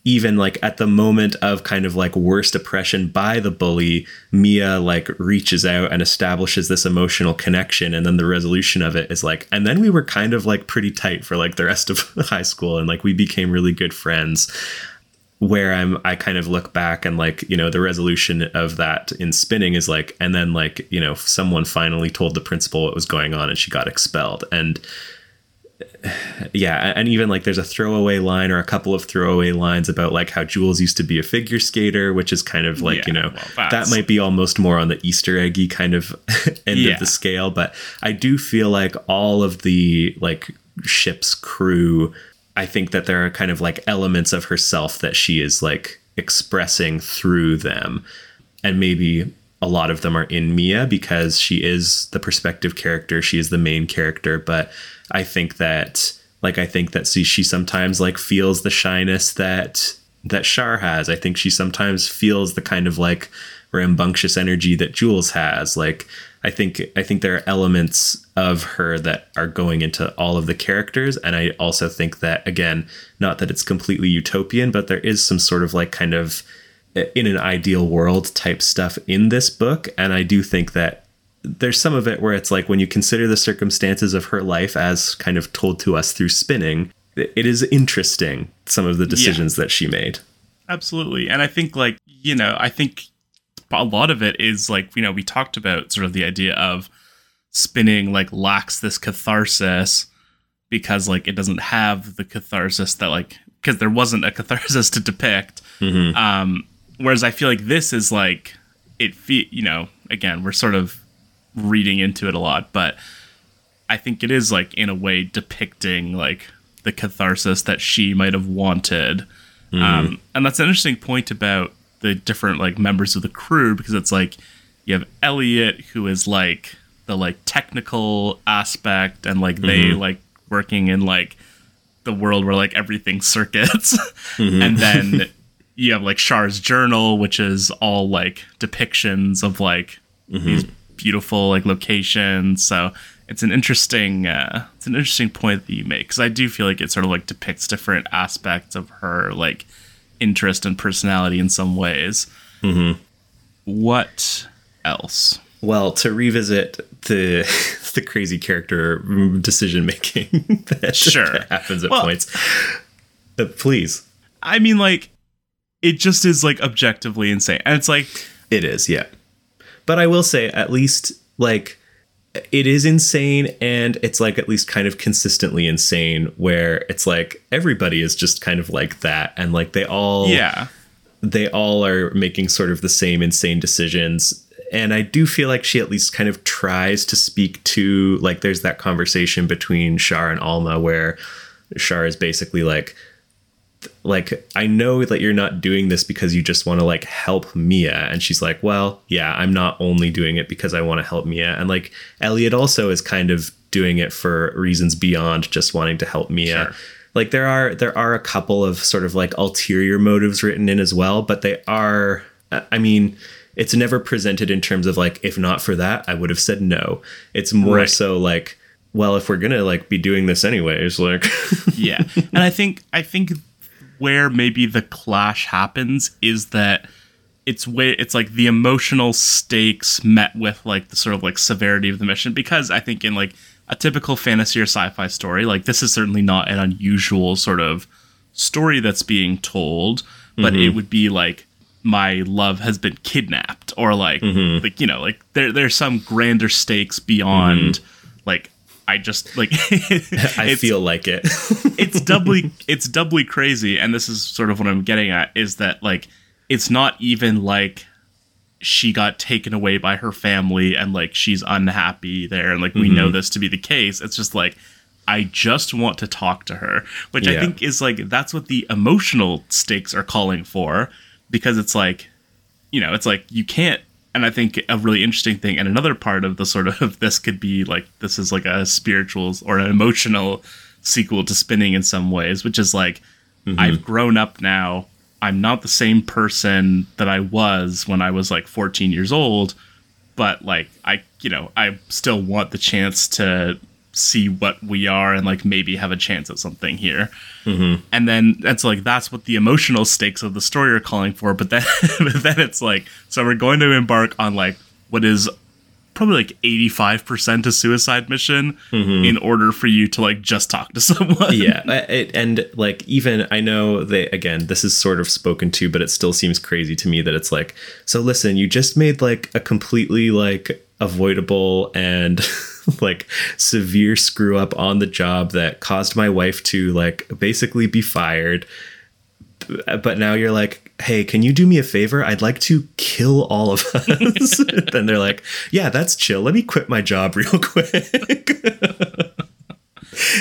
even like at the moment of kind of like worst oppression by the bully, Mia like reaches out and establishes this emotional connection. And then the resolution of it is like, and then we were kind of like pretty tight for like the rest of high school and like we became really good friends. Where I'm, I kind of look back and like, you know, the resolution of that in spinning is like, and then like, you know, someone finally told the principal what was going on and she got expelled. And yeah, and even like there's a throwaway line or a couple of throwaway lines about like how Jules used to be a figure skater, which is kind of like, Yeah, you know, well, that might be almost more on the Easter eggy kind of end Yeah. of the scale. But I do feel like all of the like ship's crew, I think that there are kind of like elements of herself that she is like expressing through them. And maybe a lot of them are in Mia because she is the perspective character, she is the main character, but I think that like I think that see she sometimes like feels the shyness that that Char has. I think she sometimes feels the kind of like rambunctious energy that Jules has. Like I think I think there are elements of her that are going into all of the characters and I also think that again, not that it's completely utopian, but there is some sort of like kind of eh, in an ideal world type stuff in this book and I do think that there's some of it where it's like when you consider the circumstances of her life as kind of told to us through spinning, it is interesting some of the decisions that she made. Absolutely. And I think like, you know, I think a lot of it is like, you know, we talked about sort of the idea of spinning like lacks this catharsis because like it doesn't have the catharsis that like because there wasn't a catharsis to depict. Um whereas I feel like this is like it fe- you know, again, we're sort of reading into it a lot, but I think it is like in a way depicting like the catharsis that she might have wanted. Mm-hmm. Um, and that's an interesting point about the different like members of the crew because it's like you have Elliot who is like the like technical aspect and like they mm-hmm. like working in like the world where like everything circuits. Mm-hmm. And then you have like Char's journal which is all like depictions of like these beautiful like locations. So it's an interesting uh, it's an interesting point that you make because I do feel like it sort of like depicts different aspects of her like interest and personality in some ways. Mm-hmm. What else? Well, to revisit the the crazy character decision making that, Sure. that happens at Well- points, uh, please, I mean, like, it just is like objectively insane, and it's like, it is, yeah. But I will say, at least like it is insane, and it's like at least kind of consistently insane, where it's like everybody is just kind of like that, and like they all yeah, they all are making sort of the same insane decisions. And i do feel like she at least kind of tries to speak to like there's that conversation between char and alma where char is basically like like i know that you're not doing this because you just want to like help mia. And she's like well yeah i'm not only doing it because i want to help mia. And like elliot also is kind of doing it for reasons beyond just wanting to help mia. Sure. like there are there are a couple of sort of like ulterior motives written in as well but they are i I mean it's never presented in terms of like if not for that i would have said no. It's more Right. so like well if we're gonna like be doing this anyways like yeah, and I think I think where maybe the clash happens is that it's way it's like the emotional stakes met with like the sort of like severity of the mission. Because I think in like a typical fantasy or sci-fi story like this is certainly not an unusual sort of story that's being told but it mm-hmm. would be like my love has been kidnapped or like mm-hmm. like you know like there there's some grander stakes beyond like I just like i feel like it. it's doubly it's doubly crazy and this is sort of what i'm getting at is that like it's not even like she got taken away by her family and like she's unhappy there and like we know mm-hmm. this to be the case. It's just like i just want to talk to her which i think is like that's what the emotional stakes are calling for because it's like you know it's like you can't and i think a really interesting thing and another part of the sort of this could be like this is like a spiritual or an emotional sequel to spinning in some ways which is like mm-hmm. i've grown up now. I'm not the same person that i was when i was like 14 years old but like i you know i still want the chance to see what we are and like maybe have a chance at something here. Mm-hmm. And then that's like that's what the emotional stakes of the story are calling for but then but then it's like so we're going to embark on like what is probably like 85% a suicide mission mm-hmm. in order for you to like just talk to someone. Yeah it, and like even i know they again this is sort of spoken to but it still seems crazy to me that it's like so listen you just made like a completely like avoidable and like severe screw up on the job that caused my wife to like basically be fired but now you're like hey can you do me a favor i'd like to kill all of us then they're like yeah that's chill let me quit my job real quick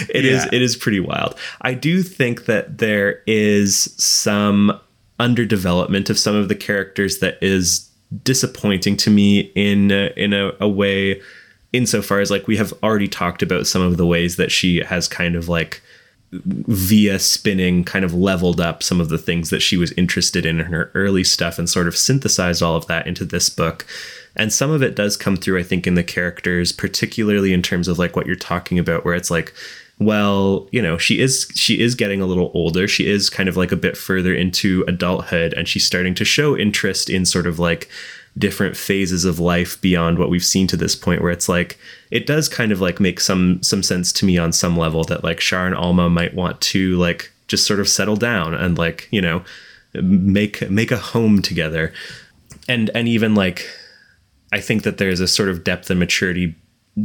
It is. Yeah. it is pretty wild. I do think that there is some underdevelopment of some of the characters that is disappointing to me in a, in a, a way insofar as like we have already talked about some of the ways that she has kind of like via spinning kind of leveled up some of the things that she was interested in in her early stuff and sort of synthesized all of that into this book. And some of it does come through i think in the characters particularly in terms of like what you're talking about where it's like well you know she is she is getting a little older. She is kind of like a bit further into adulthood and she's starting to show interest in sort of like different phases of life beyond what we've seen to this point where it's like it does kind of like make some some sense to me on some level that like Char and Alma might want to like just sort of settle down and like you know make make a home together. And and even like I think that there's a sort of depth and maturity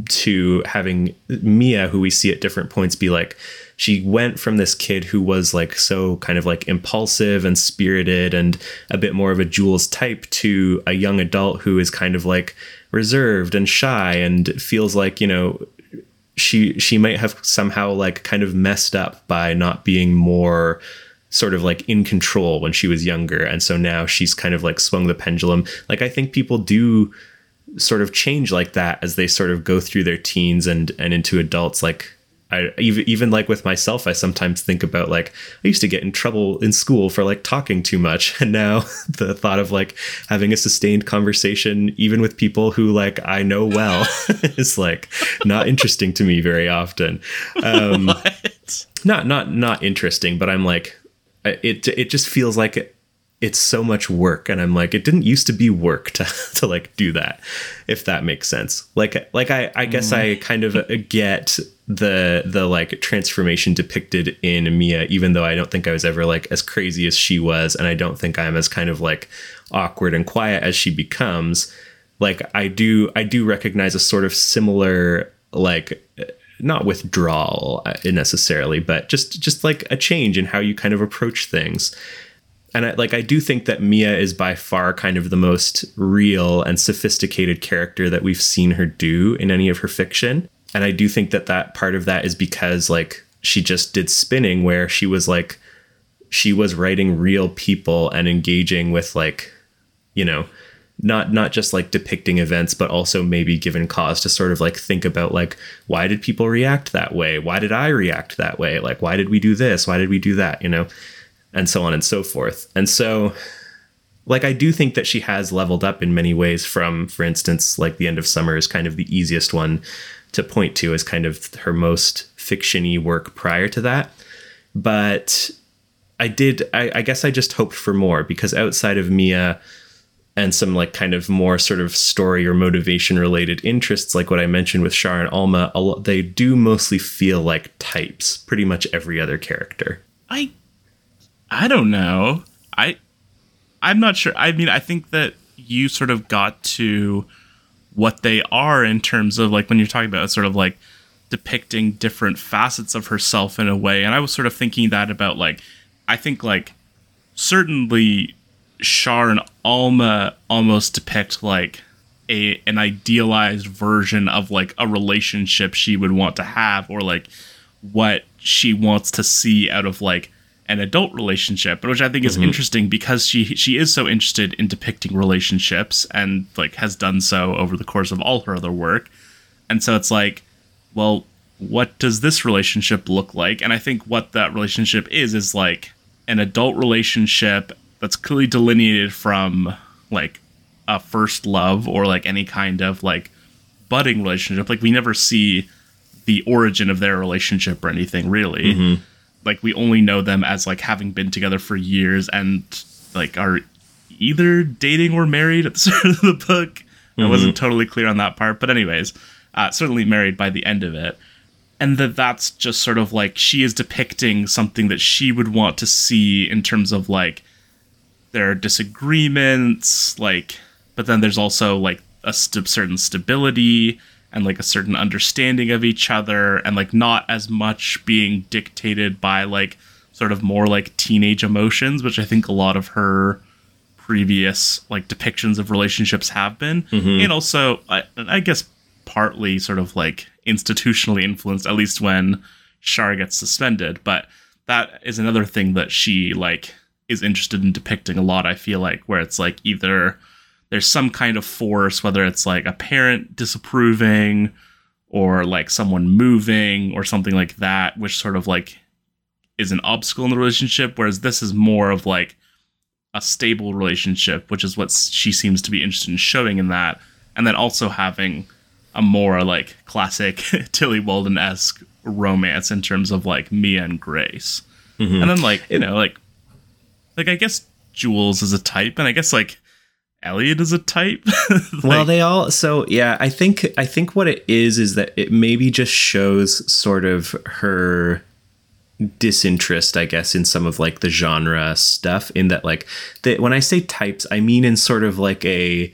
to having Mia, who we see at different points, be like, she went from this kid who was like so kind of like impulsive and spirited and a bit more of a Jules type to a young adult who is kind of like reserved and shy and feels like, you know, she she might have somehow like kind of messed up by not being more sort of like in control when she was younger. And so now she's kind of like swung the pendulum. Like i think people do sort of change like that as they sort of go through their teens and and into adults like I even even like with myself, I sometimes think about like I used to get in trouble in school for like talking too much, and now the thought of like having a sustained conversation, even with people who like I know well, is like not interesting to me very often. Um, not not not interesting, but I'm like it it just feels like it's so much work. And i'm like it didn't used to be work to, to like do that if that makes sense. Like like i i guess i kind of get the the like transformation depicted in mia even though i don't think i was ever like as crazy as she was and i don't think i'm as kind of like awkward and quiet as she becomes like i do i do recognize a sort of similar like not withdrawal uh, necessarily but just just like a change in how you kind of approach things and I, like I do think that Mia is by far kind of the most real and sophisticated character that we've seen her do in any of her fiction. And I do think that that part of that is because like she just did spinning where she was like she was writing real people and engaging with like you know not not just like depicting events but also maybe given cause to sort of like think about like why did people react that way? Why did i react that way? Like why did we do this? Why did we do that? You know and so on and so forth. And so like I do think that she has leveled up in many ways from for instance like the end of summer is kind of the easiest one to point to as kind of her most fictiony work prior to that. But I did I, I guess I just hoped for more because outside of Mia and some like kind of more sort of story or motivation related interests like what i mentioned with Char and alma they do mostly feel like types pretty much every other character i I don't know. I I'm not sure. I mean, I think that you sort of got to what they are in terms of like when you're talking about sort of like depicting different facets of herself in a way. And I was sort of thinking that about like I think like certainly Char and Alma almost depict like a an idealized version of like a relationship she would want to have or like what she wants to see out of like an adult relationship, which I think is mm-hmm. interesting because she she is so interested in depicting relationships and like has done so over the course of all her other work. And so it's like, well, what does this relationship look like? And I think what that relationship is is like an adult relationship that's clearly delineated from like a first love or like any kind of like budding relationship. Like we never see the origin of their relationship or anything really. Mm-hmm like we only know them as like having been together for years and like are either dating or married at the start of the book. Mm-hmm. I wasn't totally clear on that part, but anyways, uh, certainly married by the end of it. And that that's just sort of like she is depicting something that she would want to see in terms of like there are disagreements, like, but then there's also like a st- certain stability and like a certain understanding of each other and like not as much being dictated by like sort of more like teenage emotions which i think a lot of her previous like depictions of relationships have been mm-hmm. and also I, I guess partly sort of like institutionally influenced at least when Char gets suspended but that is another thing that she like is interested in depicting a lot i feel like where it's like either there's some kind of force, whether it's like a parent disapproving or like someone moving or something like that, which sort of like is an obstacle in the relationship. Whereas this is more of like a stable relationship, which is what she seems to be interested in showing in that. And then also having a more like classic Tillie Walden esque romance in terms of like Mia and Grace. Mm-hmm. And then like, you know, like like I guess Jules is a type, and I guess like Elliot is a type. like, well, they all so yeah. I think I think what it is is that it maybe just shows sort of her disinterest, I guess, in some of like the genre stuff. In that, like, that when I say types, I mean in sort of like a.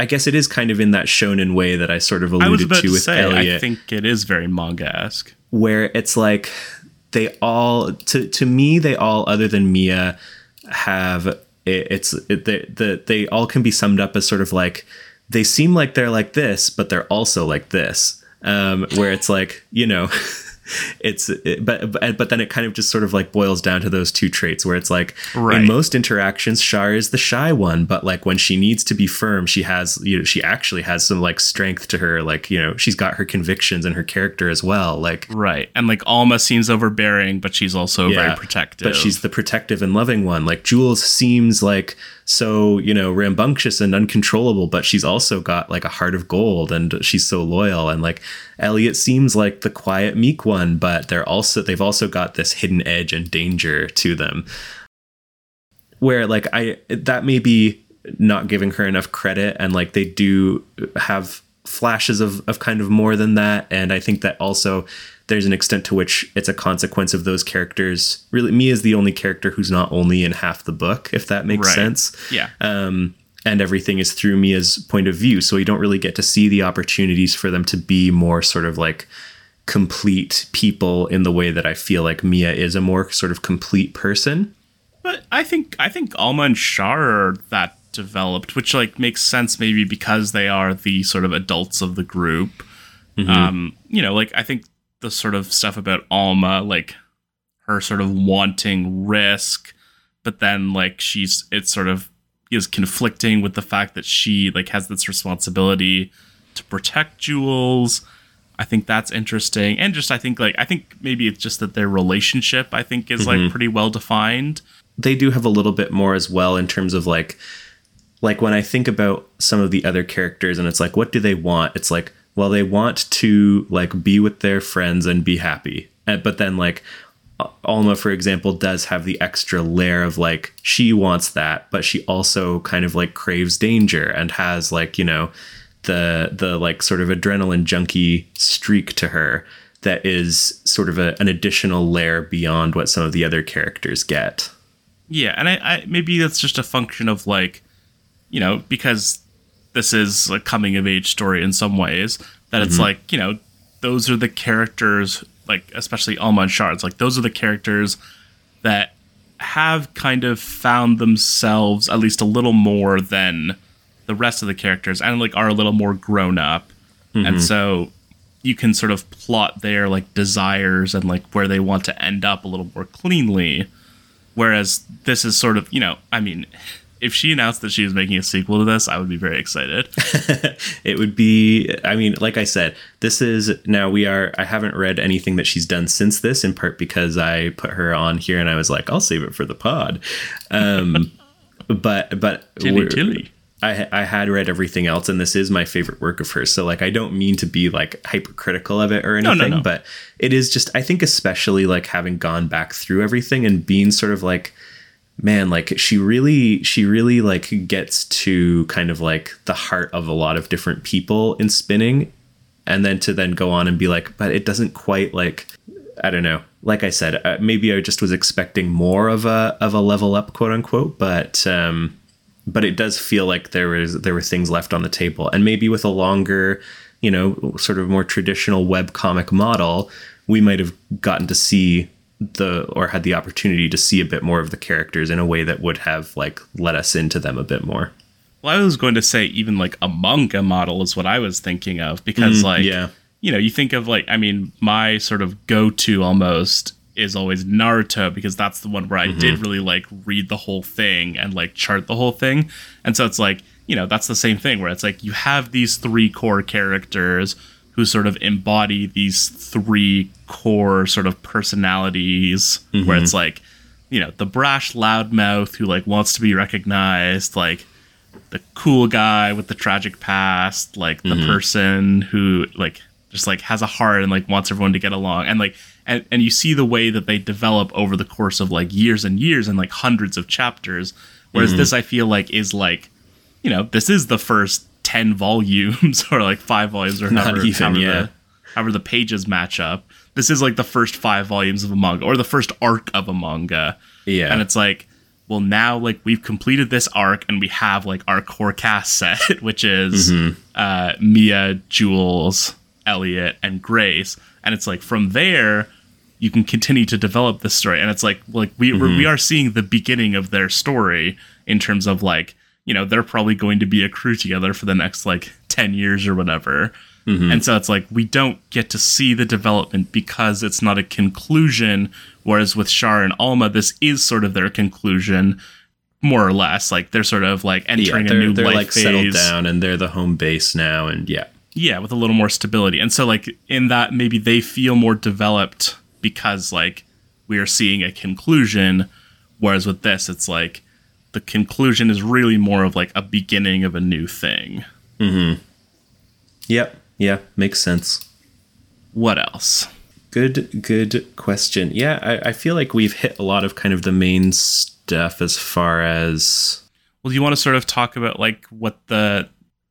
I guess it is kind of in that shonen way that I sort of alluded to, to with say, Elliot. I think it is very manga esque, where it's like they all to to me they all other than Mia have it, it's it, the, the they all can be summed up as sort of like they seem like they're like this, but they're also like this. Um, where it's like you know, it's it, but, but then it kind of just sort of like boils down to those two traits where it's like Right. in most interactions Char is the shy one but like when she needs to be firm she has you know she actually has some like strength to her like you know she's got her convictions and her character as well like Right. And like Alma seems overbearing, but she's also very protective. but she's the protective and loving one like Jules seems like so you know rambunctious and uncontrollable but she's also got like a heart of gold and she's so loyal and like Elliot seems like the quiet meek one but they're also they've also got this hidden edge and danger to them. Where like I that may be not giving her enough credit and like they do have flashes of of kind of more than that and I think that also there's an extent to which it's a consequence of those characters really Mia is the only character who's not only in half the book if that makes Right. sense yeah. um, and everything is through Mia's point of view. So we don't really get to see the opportunities for them to be more sort of like complete people in the way that I feel like Mia is a more sort of complete person. But I think I think Alma and Char are that developed, which like makes sense maybe because they are the sort of adults of the group. Um, you know, like I think the sort of stuff about Alma, like her sort of wanting risk, but then like she's it's sort of is conflicting with the fact that she like has this responsibility to protect Jules. I think that's interesting. And just I think like I think maybe it's just that their relationship I think is like pretty well defined. They do have a little bit more as well in terms of like like when I think about some of the other characters and it's like what do they want? It's like well they want to like be with their friends and be happy. And, but then like Alma, for example, does have the extra layer of like she wants that, but she also kind of like craves danger and has like you know the the like sort of adrenaline junkie streak to her that is sort of a, an additional layer beyond what some of the other characters get. Yeah, and I, I maybe that's just a function of like, you know, because this is a coming of age story in some ways. That it's mm-hmm. like you know, those are the characters, like especially Alma and Char. It's like those are the characters that have kind of found themselves at least a little more than the rest of the characters, and like are a little more grown up, and mm-hmm. so you can sort of plot their like desires and like where they want to end up a little more cleanly. Whereas this is sort of, you know, I mean, if she announced that she was making a sequel to this, I would be very excited. It would be, I mean, like I said, this is now we are, I haven't read anything that she's done since this, in part because I put her on here and I was like, I'll save it for the pod. Um, but, but Tillie Tillie. I, I had read everything else and this is my favorite work of hers so like i don't mean to be like hypercritical of it or no, anything no. but it is just i think especially like having gone back through everything and being sort of like man like she really she really like gets to kind of like the heart of a lot of different people in spinning and then to then go on and be like but it doesn't quite like i don't know. Like i said uh, maybe i just was expecting more of a of a level up quote unquote but um but it does feel like there was there were things left on the table. And maybe with a longer you know sort of more traditional web comic model we might have gotten to see the or had the opportunity to see a bit more of the characters in a way that would have like let us into them a bit more Well, I was going to say even like a manga model is what I was thinking of because like Mm, yeah you know, you think of like I mean, my sort of go-to almost is always Naruto because that's the one where I did Mm-hmm. really like read the whole thing and like chart the whole thing. And so it's like, you know, that's the same thing where it's like you have these three core characters who sort of embody these three core sort of personalities where Mm-hmm. it's like, you know, the brash loudmouth who like wants to be recognized, like the cool guy with the tragic past, like the Mm-hmm. person who like just like has a heart and like wants everyone to get along and like and, and you see the way that they develop over the course of like years and years and like hundreds of chapters whereas Mm-hmm. this i feel like is like you know this is the first 10 volumes or like five volumes or Not however, even, however yeah. the, however the pages match up this is like the first five volumes of a manga or the first arc of a manga yeah and it's like well now like we've completed this arc and we have like our core cast set which is Mm-hmm. uh mia jules elliot and grace and it's like from there you can continue to develop this story and it's like like we we're, Mm-hmm. we are seeing the beginning of their story in terms of like you know, they're probably going to be a crew together for the next like 10 years or whatever. Mm-hmm. And so it's like we don't get to see the development because it's not a conclusion. Whereas with Char and Alma, this is sort of their conclusion, more or less. Like they're sort of like Yeah, entering a they're, new they're life like phase. settled down and they're the home base now, and yeah, Yeah, with a little more stability. And so like in that maybe they feel more developed because like we are seeing a conclusion whereas with this it's like the conclusion is really more of like a beginning of a new thing. Mm-hmm. Yep, yeah, makes sense. What else? Good, good question. Yeah, I, I feel like we've hit a lot of kind of the main stuff as far as Well, do you want to sort of talk about like what the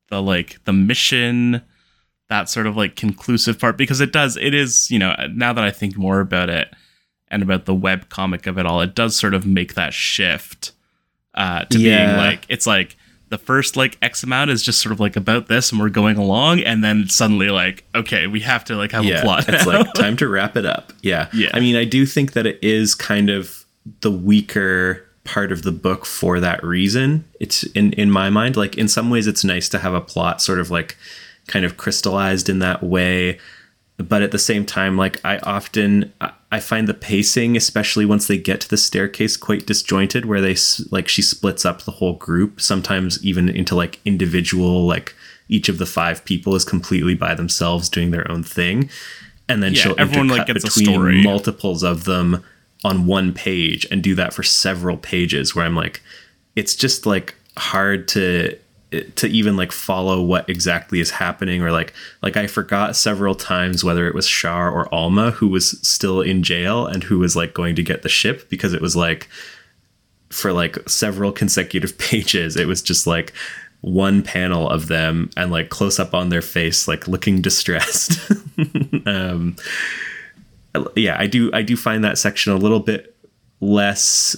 the like the mission that sort of like conclusive part because it does it is, you know, now that I think more about it and about the web comic of it all, it does sort of make that shift uh to being like it's like the first like X amount is just sort of like about this and we're going along and then suddenly like okay, we have to like have a yeah, plot. it's like time to wrap it up. Yeah, Yeah. I mean, I do think that it is kind of the weaker part of the book for that reason. It's in in my mind, like in some ways, it's nice to have a plot sort of like kind of crystallized in that way. But at the same time, like I often I- find the pacing, especially once they get to the staircase, quite disjointed. Where they like she splits up the whole group, sometimes even into like individual like each of the five people is completely by themselves doing their own thing and then Yeah, she'll everyone, like, gets a between story. multiples of them on one page and do that for several pages where i'm like it's just like hard to to even like follow what exactly is happening or like like i forgot several times whether it was char or alma who was still in jail and who was like going to get the ship because it was like for like several consecutive pages it was just like one panel of them and like close up on their face like looking distressed. Um yeah i do i do find that section a little bit less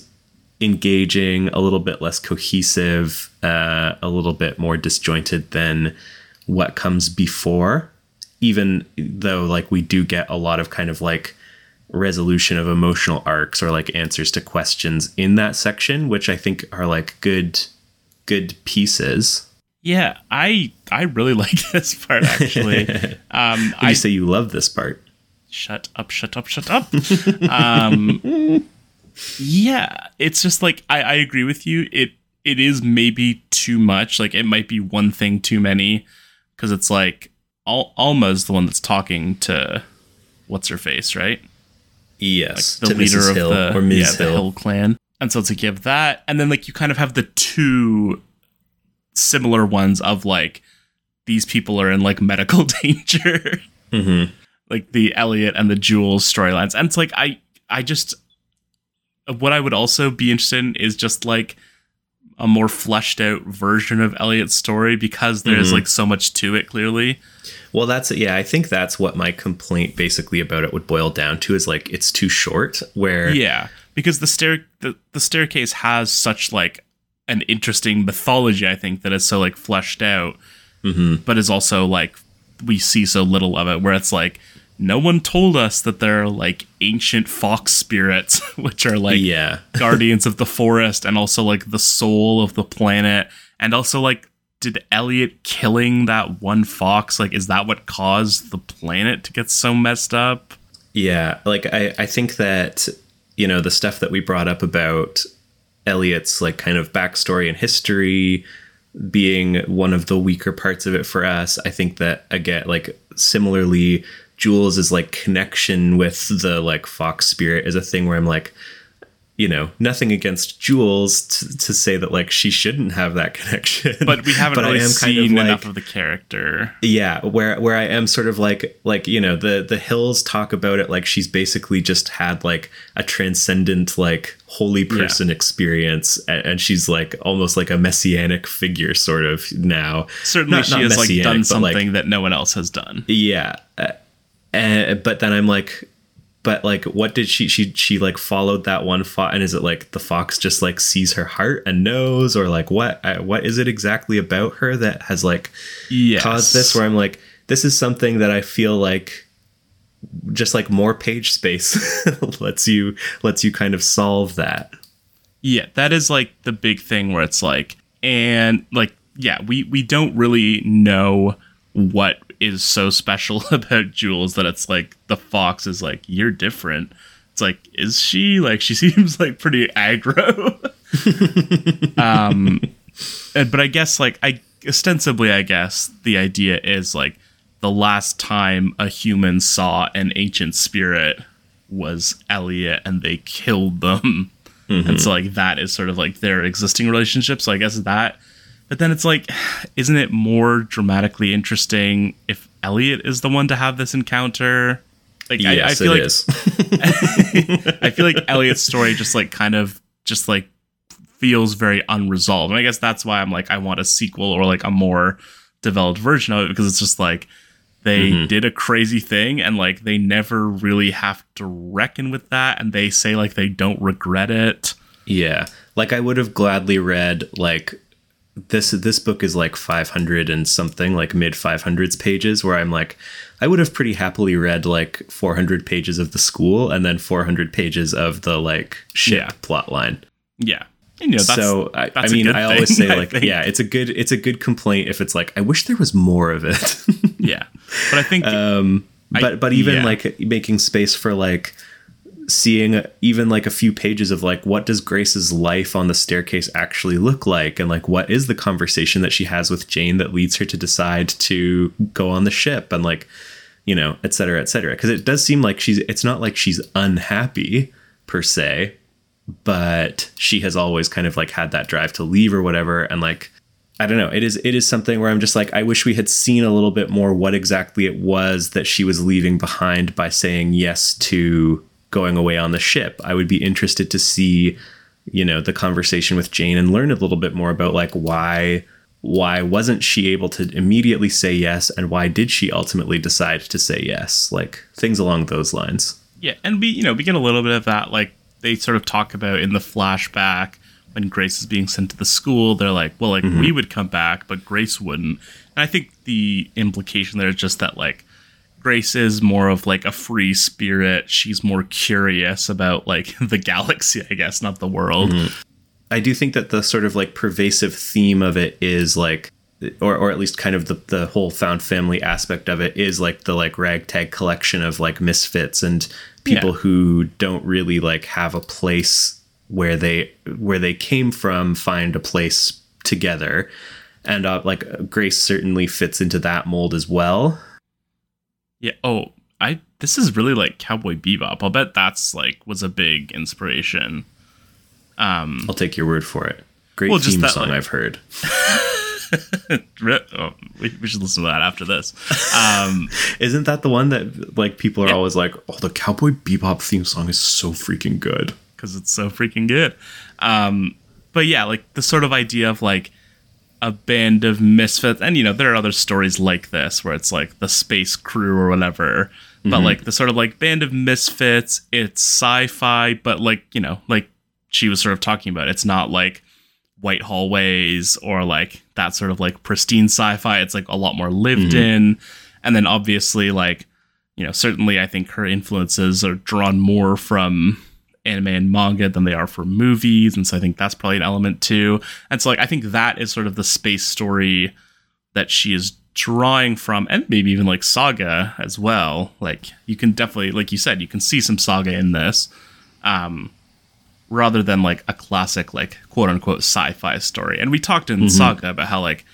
engaging a little bit less cohesive uh a little bit more disjointed than what comes before even though like we do get a lot of kind of like resolution of emotional arcs or like answers to questions in that section which i think are like good good pieces Yeah, I I really like this part actually. um When I you say you love this part shut up, shut up, shut up. um, yeah, it's just like I, I agree with you. It it is maybe too much. Like it might be one thing too many because it's like Al- Alma's the one that's talking to what's her face, right? yes The to leader Mrs. of Hill the or Ms. yeah, the Hill. Hill clan. And so it's like you have that, and then like you kind of have the two similar ones of like these people are in like medical danger Mhm. like the Elliot and the Jules storylines. And it's like I I just what I would also be interested in is just like a more fleshed out version of Elliot's story because there's Mhm. like so much to it clearly. Well, that's yeah. I think that's what my complaint basically about it would boil down to is like it's too short. Where Yeah. Because the stair the, the staircase has such like an interesting mythology, I think, that is so like fleshed out, Mhm. but is also like we see so little of it where it's like no one told us that there are like ancient fox spirits, which are like yeah, guardians of the forest and also like the soul of the planet and also like did elliot killing that one fox like is that what caused the planet to get so messed up yeah. Like I, I think that you know the stuff that we brought up about Elliot's like kind of backstory and history being one of the weaker parts of it for us. I think that again, like similarly, Jules' is like connection with the like fox spirit is a thing where I'm like, you know, nothing against Jules t- to say that like she shouldn't have that connection. but we haven't But I really am kind of seen like- enough of the character. Yeah where where i am sort of like like you know the the hills talk about it like she's basically just had like a transcendent like holy person experience and, and she's like almost like a messianic figure sort of now. Certainly Not- she not has like done but, like- something that no one else has done. Yeah uh, uh, uh, but then i'm like but like what did she she she like followed that one fox and is it like the fox just like sees her heart and knows or like what what is it exactly about her that has like yes. caused this where I'm like, this is something that I feel like just like more page space lets you lets you kind of solve that. Yeah, that is like the big thing where it's like and like yeah, we we don't really know what is so special about Jules that it's like the fox is like you're different. It's like is she like she seems like pretty aggro. um, but I guess like I ostensibly I guess the idea is like the last time a human saw an ancient spirit was Elliot and they killed them. Mm-hmm. And so like that is sort of like their existing relationship. So I guess that but then it's like isn't it more dramatically interesting if Elliot is the one to have this encounter? Like yes, I, I feel like I feel like Elliot's story just like kind of just like feels very unresolved. And I guess that's why I'm like I want a sequel or like a more developed version of it because it's just like they mm-hmm. did a crazy thing and like they never really have to reckon with that and they say like they don't regret it. Yeah. Like I would have gladly read like this this book is like 500 and something like mid 500s pages where I'm like I would have pretty happily read like 400 pages of the school and then 400 pages of the like ship yeah. plot line. Yeah. You know, so I, I mean, I always thing, say like, yeah, it's a good, it's a good complaint if it's like, I wish there was more of it. yeah, but I think, um, but I, but even yeah. like making space for like seeing even like a few pages of like what does Grace's life on the staircase actually look like, and like what is the conversation that she has with Jane that leads her to decide to go on the ship, and like, you know, et cetera, et cetera. Because it does seem like she's, it's not like she's unhappy per se but she has always kind of like had that drive to leave or whatever and like I don't know. It is it is something where I'm just like I wish we had seen a little bit more what exactly it was that she was leaving behind by saying yes to going away on the ship. I would be interested to see, you know, the conversation with Jane and learn a little bit more about like why why wasn't she able to immediately say yes and why did she ultimately decide to say yes? Like things along those lines. Yeah, and we you know, we get a little bit of that like they sort of talk about in the flashback when Grace is being sent to the school. They're like, well, like mm-hmm. we would come back, but Grace wouldn't. And I think the implication there is just that like Grace is more of like a free spirit. She's more curious about like the galaxy, I guess, not the world. Mm-hmm. I do think that the sort of like pervasive theme of it is like or, or at least kind of the, the whole found family aspect of it is like the like ragtag collection of like misfits and people yeah. who don't really like have a place where they where they came from find a place together and uh, like grace certainly fits into that mold as well yeah oh i this is really like cowboy bebop i'll bet that's like was a big inspiration um i'll take your word for it great well, theme that, song like, i've heard oh, we, we, should listen to that after this. Um, Isn't that the one that like people are yeah. always like, "Oh, the Cowboy Bebop theme song is so freaking good." Because it's so freaking good. Um, but yeah, like the sort of idea of like a band of misfits, and you know there are other stories like this where it's like the space crew or whatever. But mm-hmm. like the sort of like band of misfits, it's sci-fi, but like you know, like she was sort of talking about, it's not like white hallways or like that sort of like pristine sci-fi. It's like a lot more lived mm-hmm. in. And then obviously like, you know, certainly I think her influences are drawn more from anime and manga than they are for movies. And so I think that's probably an element too. And so like I think that is sort of the space story that she is drawing from and maybe even like saga as well. Like you can definitely like you said, you can see some saga in this. Um rather than like a classic like quote unquote sci-fi story. And we talked in mm-hmm. Saga about how like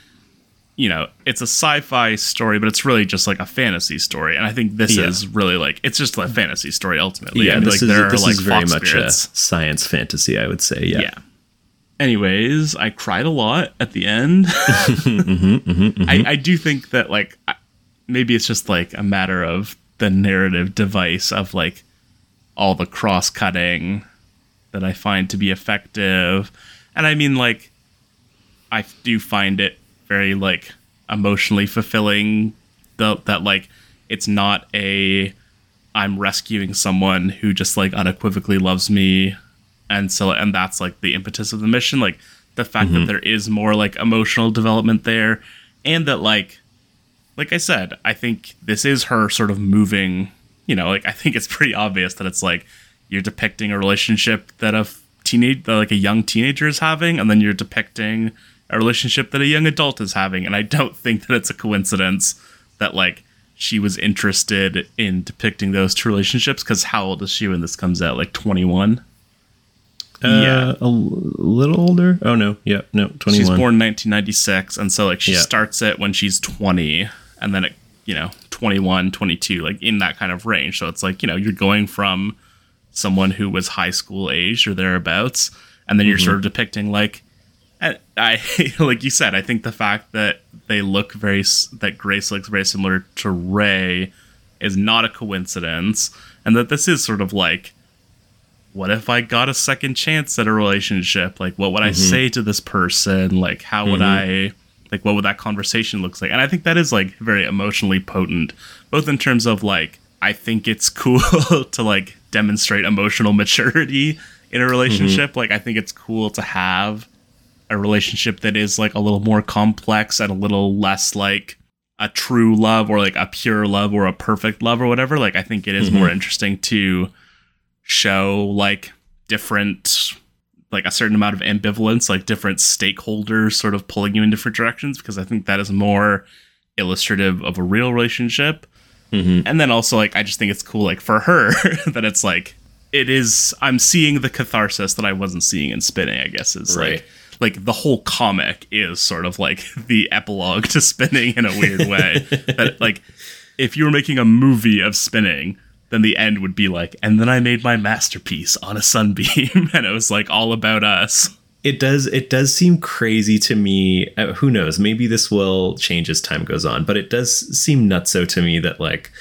you know, it's a sci-fi story, but it's really just like a fantasy story. And I think this yeah. is really like it's just a fantasy story ultimately. Yeah, and this, like, is, this like is very much a science fantasy, I would say. Yeah. yeah. Anyways, I cried a lot at the end. mm-hmm, mm-hmm, mm-hmm. I, I do think that like maybe it's just like a matter of the narrative device of like all the cross cutting that I find to be effective. And I mean, like, I do find it very like emotionally fulfilling. The, that like it's not a I'm rescuing someone who just like unequivocally loves me, and so and that's like the impetus of the mission. Like the fact mm-hmm. that there is more like emotional development there, and that like like I said, I think this is her sort of moving. You know, like I think it's pretty obvious that it's like you're depicting a relationship that a teenage that like a young teenager is having and then you're depicting a relationship that a young adult is having. And I don't think that it's a coincidence that like she was interested in depicting those two relationships because how old is she when this comes out? Like 21? yeah, a l- little older. Oh no, yeah, no, twenty one. She's one. born in 1996, and so like she Yeah. starts it when she's 20, and then it, you know, 21, 22, like in that kind of range. So it's like you know you're going from someone who was high school age or thereabouts, and then you're Mm-hmm. sort of depicting like, and I like you said, I think the fact that they look very that Grace looks very similar to Ray is not a coincidence, and that this is sort of like what if I got a second chance at a relationship? Like, what would I mm-hmm. say to this person? Like, how would mm-hmm. I, like, what would that conversation looks like? And I think that is like very emotionally potent, both in terms of like, I think it's cool to like demonstrate emotional maturity in a mm-hmm. relationship. Like, I think it's cool to have a relationship that is like a little more complex and a little less like a true love or like a pure love or a perfect love or whatever. Like, I think it is more interesting to show like different like a certain amount of ambivalence like different stakeholders sort of pulling you in different directions because i think that is more illustrative of a real relationship Mhm. and then also like i just think it's cool like for her that it's like it is i'm seeing the catharsis that i wasn't seeing in spinning i guess is Right. like like the whole comic is sort of like the epilogue to spinning in a weird way that like if you were making a movie of spinning then the end would be like and then i made my masterpiece on a sunbeam and it was like all about us It does. It does seem crazy to me. Uh, who knows? Maybe this will change as time goes on, but it does seem nutso to me that like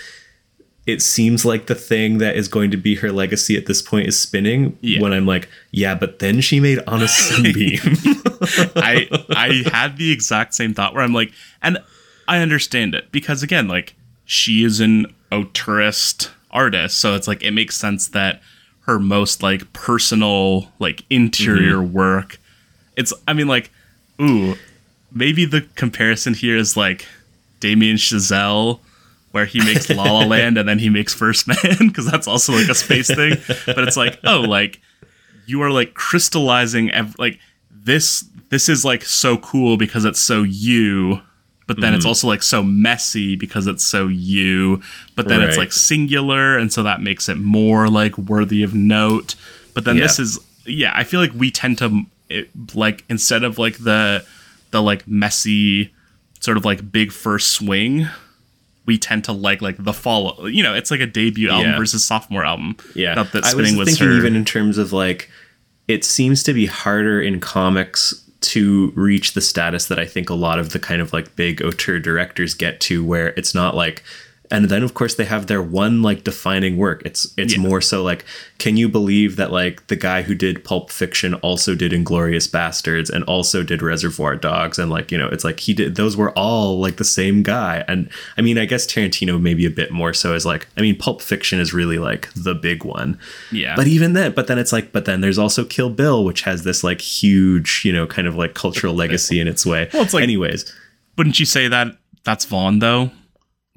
it seems like the thing that is going to be her legacy at this point is spinning. Yeah. When I'm like, yeah, but then she made on a sunbeam. I I had the exact same thought where I'm like, and I understand it because again, like she is an auteurist artist, so it's like it makes sense that her most like personal like interior mm-hmm. work. It's I mean like, ooh, maybe the comparison here is like Damien Chazelle. Where he makes La La Land and then he makes First Man because that's also like a space thing, but it's like oh like you are like crystallizing ev- like this this is like so cool because it's so you but then it's Mm-hmm. also like so messy because it's so you but then it's like singular and so that makes it more like worthy of note. But then this is yeah i feel like we tend to it, like instead of like the the like messy sort of like big first swing we tend to like like the follow you know it's like a debut album Yeah. versus sophomore album Yeah, not that I was was, thinking her even in terms of like, it seems to be harder in comics to reach the status that I think a lot of the kind of like big auteur directors get to, where it's not like, and then of course they have their one like defining work. It's it's Yeah. more so like, can you believe that like the guy who did Pulp Fiction also did Inglourious Basterds and also did Reservoir Dogs and like you know it's like he did those were all like the same guy and I mean I guess Tarantino maybe a bit more so is like I mean Pulp Fiction is really like the big one. yeah But even then, but then it's like, but then there's also Kill Bill, which has this like huge, you know, kind of like cultural legacy in its way. Well, it's like- anyways, wouldn't you say that that's Vaughan though?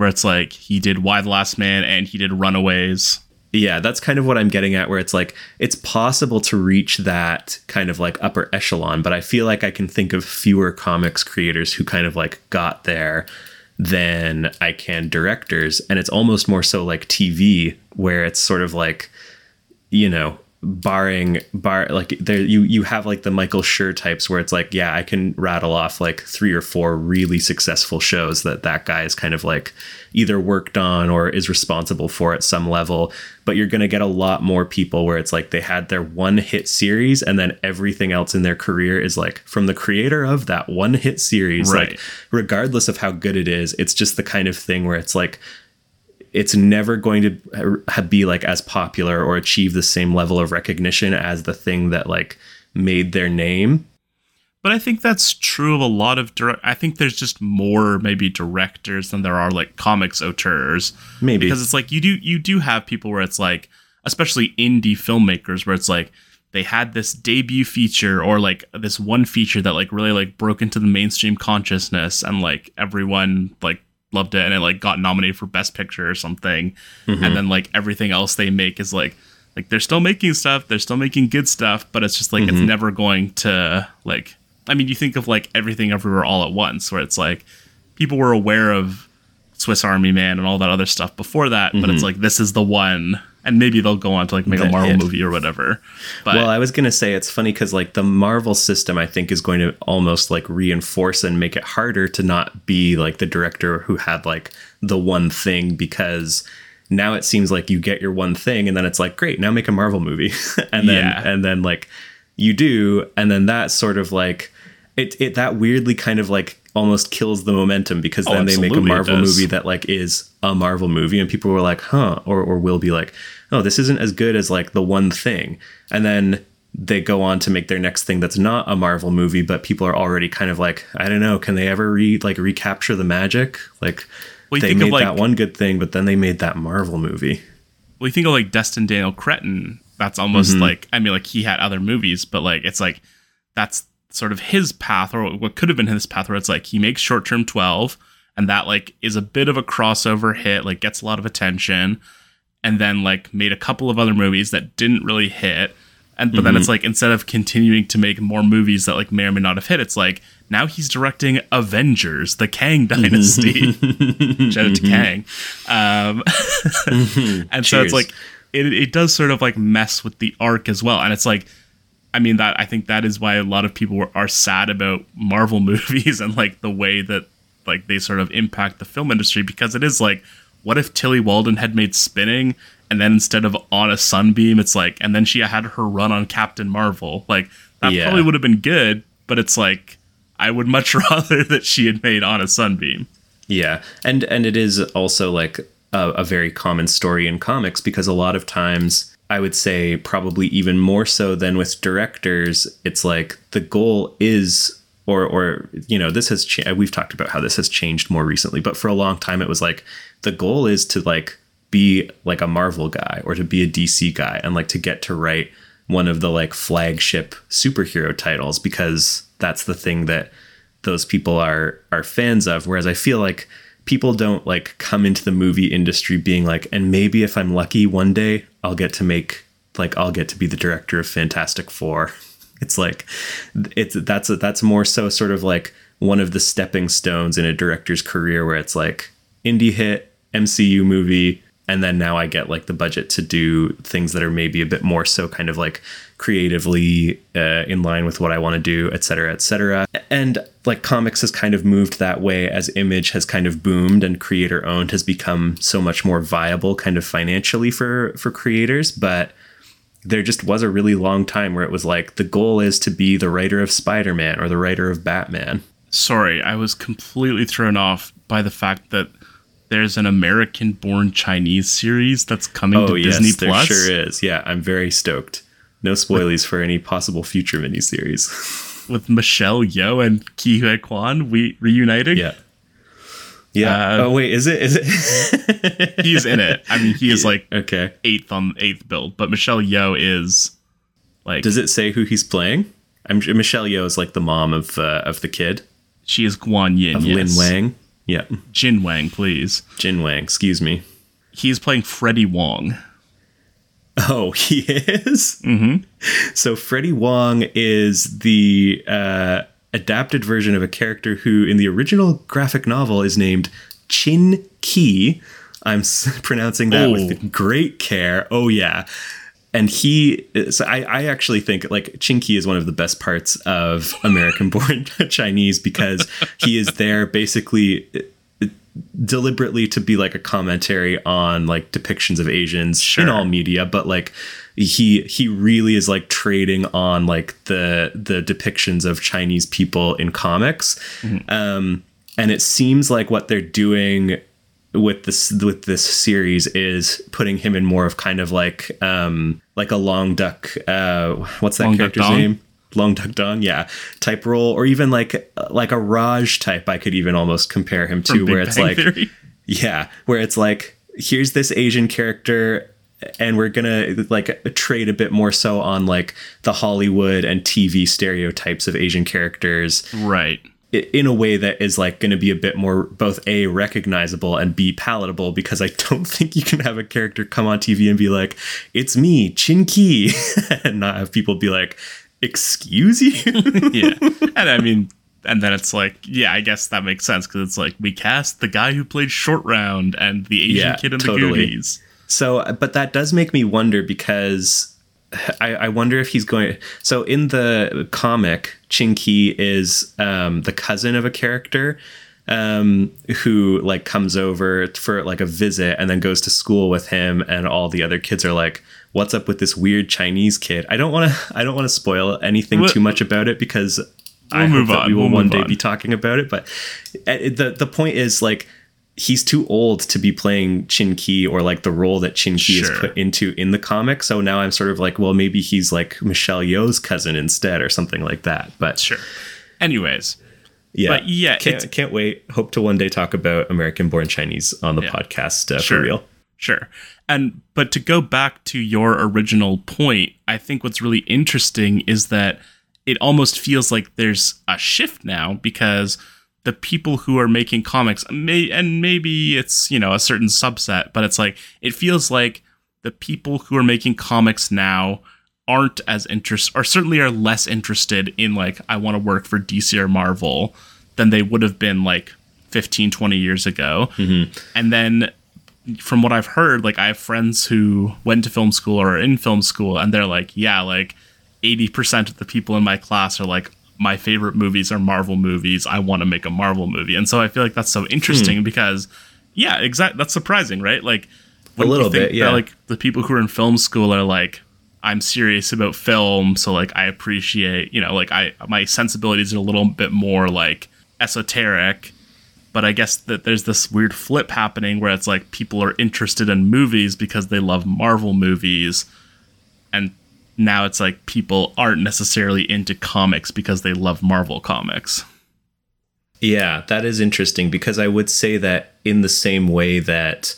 Where it's like he did Y the Last Man and he did Runaways. yeah, that's kind of what I'm getting at, where it's like it's possible to reach that kind of like upper echelon, but I feel like I can think of fewer comics creators who kind of like got there than I can directors, and it's almost more so like TV, where it's sort of like, you know, barring bar like there you you have like the Michael Schur types where it's like yeah I can rattle off like three or four really successful shows that that guy is kind of like either worked on or is responsible for at some level but you're going to get a lot more people where it's like they had their one hit series and then everything else in their career is like from the creator of that one hit series Right. like regardless of how good it is it's just the kind of thing where it's like it's never going to be like as popular or achieve the same level of recognition as the thing that like made their name. But I think that's true of a lot of direct. I think there's just more maybe directors than there are like comics auteurs. Maybe because it's like you do you do have people where it's like especially indie filmmakers where it's like they had this debut feature or like this one feature that like really like broke into the mainstream consciousness and like everyone like loved it and it like got nominated for best picture or something. Mm-hmm. And then like everything else they make is like like they're still making stuff they're still making good stuff but it's just like it's mm-hmm. never going to like I mean, you think of like everything everywhere all at once, where it's like people were aware of Swiss Army Man and all that other stuff before that, but it's mm-hmm. like this is the one, and maybe they'll go on to like make a Marvel hit. movie or whatever. But Well, I was gonna say it's funny because like the Marvel system, I think is going to almost like reinforce and make it harder to not be like the director who had like the one thing because now it seems like you get your one thing and then it's like great now make a Marvel movie and then Yeah. and then like you do and then that sort of like it it that weirdly kind of like almost kills the momentum because Oh, then they make a Marvel movie that like is a Marvel movie and people were like, huh, or or will be like, oh, this isn't as good as like the one thing. And then they go on to make their next thing that's not a Marvel movie, but people are already kind of like, I don't know, can they ever re like recapture the magic? Like Well, they think of, made like- that one good thing, but then they made that Marvel movie. well, you think of like Destin Daniel Cretton. That's almost Mm-hmm. like I mean, like he had other movies, but like it's like that's sort of his path, or what could have been his path, where it's like he makes short term twelve, and that like is a bit of a crossover hit, like gets a lot of attention, and then like made a couple of other movies that didn't really hit. And but then it's mm-hmm. like instead of continuing to make more movies that like may or may not have hit, it's like now he's directing Avengers, the Kang mm-hmm. Dynasty. Shout out to mm-hmm. Kang. Um, and so it's like it, it does sort of like mess with the arc as well and it's like i mean that i think that is why a lot of people were, are sad about marvel movies and like the way that like they sort of impact the film industry because it is like what if tillie walden had made spinning and then instead of on a sunbeam it's like and then she had her run on captain marvel? Like that Yeah. probably would have been good but it's like i would much rather that she had made on a sunbeam. Yeah, and and it is also like a, a very common story in comics because a lot of times I would say probably even more so than with directors, it's like the goal is or or you know this has cha- we've talked about how this has changed more recently, but for a long time it was like the goal is to like be like a Marvel guy or to be a DC guy and like to get to write one of the like flagship superhero titles because that's the thing that those people are are fans of. Whereas i feel like people don't like come into the movie industry being like and maybe if i'm lucky one day i'll get to make like i'll get to be the director of fantastic four. It's like it's that's that's more so sort of like one of the stepping stones in a director's career where it's like indie hit mcu movie and then now i get like the budget to do things that are maybe a bit more so kind of like creatively uh, in line with what i want to do et cetera et cetera. And like comics has kind of moved that way as image has kind of boomed and creator owned has become so much more viable kind of financially for for creators. But there just was a really long time where it was like the goal is to be the writer of spider-man or the writer of batman. Sorry, I was completely thrown off by the fact that there's an American born Chinese series that's coming oh to yes Disney there Plus. sure is yeah i'm very stoked no spoilies for any possible future miniseries with Michelle Yeoh and Ke Huy Quan we reuniting. yeah yeah Uh, oh wait is it is it He's in it. I mean, he is like okay eighth on eighth build, but Michelle Yeoh is like does it say who he's playing i'm michelle yeoh is like the mom of uh, of the kid she is Guan Yin. of yes. lin wang yeah Jin Wang, please. jin wang excuse me He's playing Freddie Wong. Oh, he is. Mm-hmm. So Freddie Wong is the uh, adapted version of a character who, in the original graphic novel, is named Chin Ki. I'm s- pronouncing that Oh. with great care. Oh yeah. And he, so I, I actually think like Chin Ki is one of the best parts of American born Chinese because he is there basically deliberately to be like a commentary on like depictions of Asians in all media, but like he he really is like trading on like the the depictions of Chinese people in comics. Um and it seems like what they're doing with this with this series is putting him in more of kind of like um like a long duck uh what's that Long character's name? Long Duck Dong, yeah, type role, or even like like a Raj type. I could even almost compare him to, From where Big it's Bang like, Theory. yeah, where it's like, here's this Asian character, and we're gonna like trade a bit more so on like the Hollywood and TV stereotypes of Asian characters Right. In a way that is like going to be a bit more both a recognizable and b palatable because I don't think you can have a character come on TV and be like, "It's me, Chin Ki," and not have people be like, excuse you yeah. And I mean, and then it's like, yeah, I guess that makes sense because it's like we cast the guy who played Short Round and the Asian Yeah, kid in totally. the Goonies. So, uh, but that does make me wonder because I, I wonder if he's going. So, in the comic, Chin Ki is um, the cousin of a character um, who like comes over for like a visit and then goes to school with him, and all the other kids are like, "What's up with this weird Chinese kid?" I don't want to. I don't want to spoil anything We'll- too much about it because. I We'll hope move that on, we will we'll one day on. be talking about it, but uh, the the point is like he's too old to be playing Chin Ki or like the role that Chin Ki is put into in the comic. So now I'm sort of like, well, maybe he's like Michelle Yeoh's cousin instead or something like that. But Sure. Anyways, yeah, But yeah, can't can't wait. Hope to one day talk about American Born Chinese on the Yeah. podcast uh, Sure. for real. Sure. And but to go back to your original point, I think what's really interesting is that it almost feels like there's a shift now because the people who are making comics may and maybe it's, you know, a certain subset, but it's like it feels like the people who are making comics now aren't as interested or certainly are less interested in like I want to work for DC or Marvel than they would have been like 15 20 years ago. Mm-hmm. And then from what I've heard, like I have friends who went to film school or are in film school, and they're like, yeah, like 80% of the people in my class are like, my favorite movies are Marvel movies. I want to make a Marvel movie. And so I feel like that's so hmm. interesting because, yeah, exactly. That's surprising, right? Like, wouldn't little think bit, yeah. That, like, the people who are in film school are like, I'm serious about film, so like I appreciate, you know, like I my sensibilities are a little bit more like esoteric but I guess that there's this weird flip happening where it's like people are interested in movies because they love Marvel movies, and now it's like people aren't necessarily into comics because they love Marvel comics. Yeah, that is interesting because I would say that in the same way that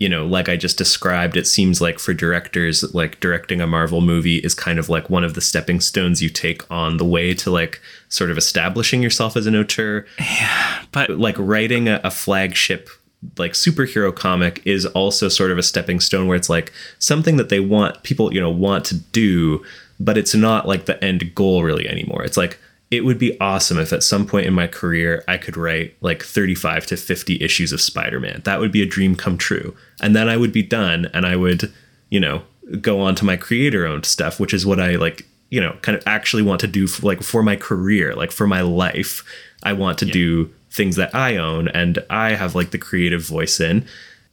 you know, like I just described, it seems like for directors, like directing a Marvel movie is kind of like one of the stepping stones you take on the way to like sort of establishing yourself as an auteur. Yeah, But Like writing a, a flagship like superhero comic is also sort of a stepping stone where it's like something that they want people, you know, want to do, but it's not like the end goal really anymore. It's like it would be awesome if at some point in my career I could write like 35 to 50 issues of Spider-Man. That would be a dream come true. And then I would be done and I would, you know, go on to my creator owned stuff, which is what I like, you know, kind of actually want to do for, like for my career, like for my life. I want to do things that I own and I have like the creative voice in.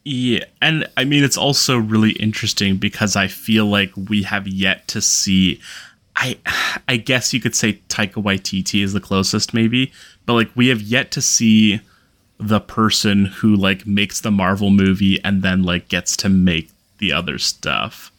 yeah, and I mean it's also really interesting because I feel like we have yet to see. I I guess you could say Taika Waititi is the closest, maybe, but like we have yet to see the person who like makes the Marvel movie and then like gets to make the other stuff.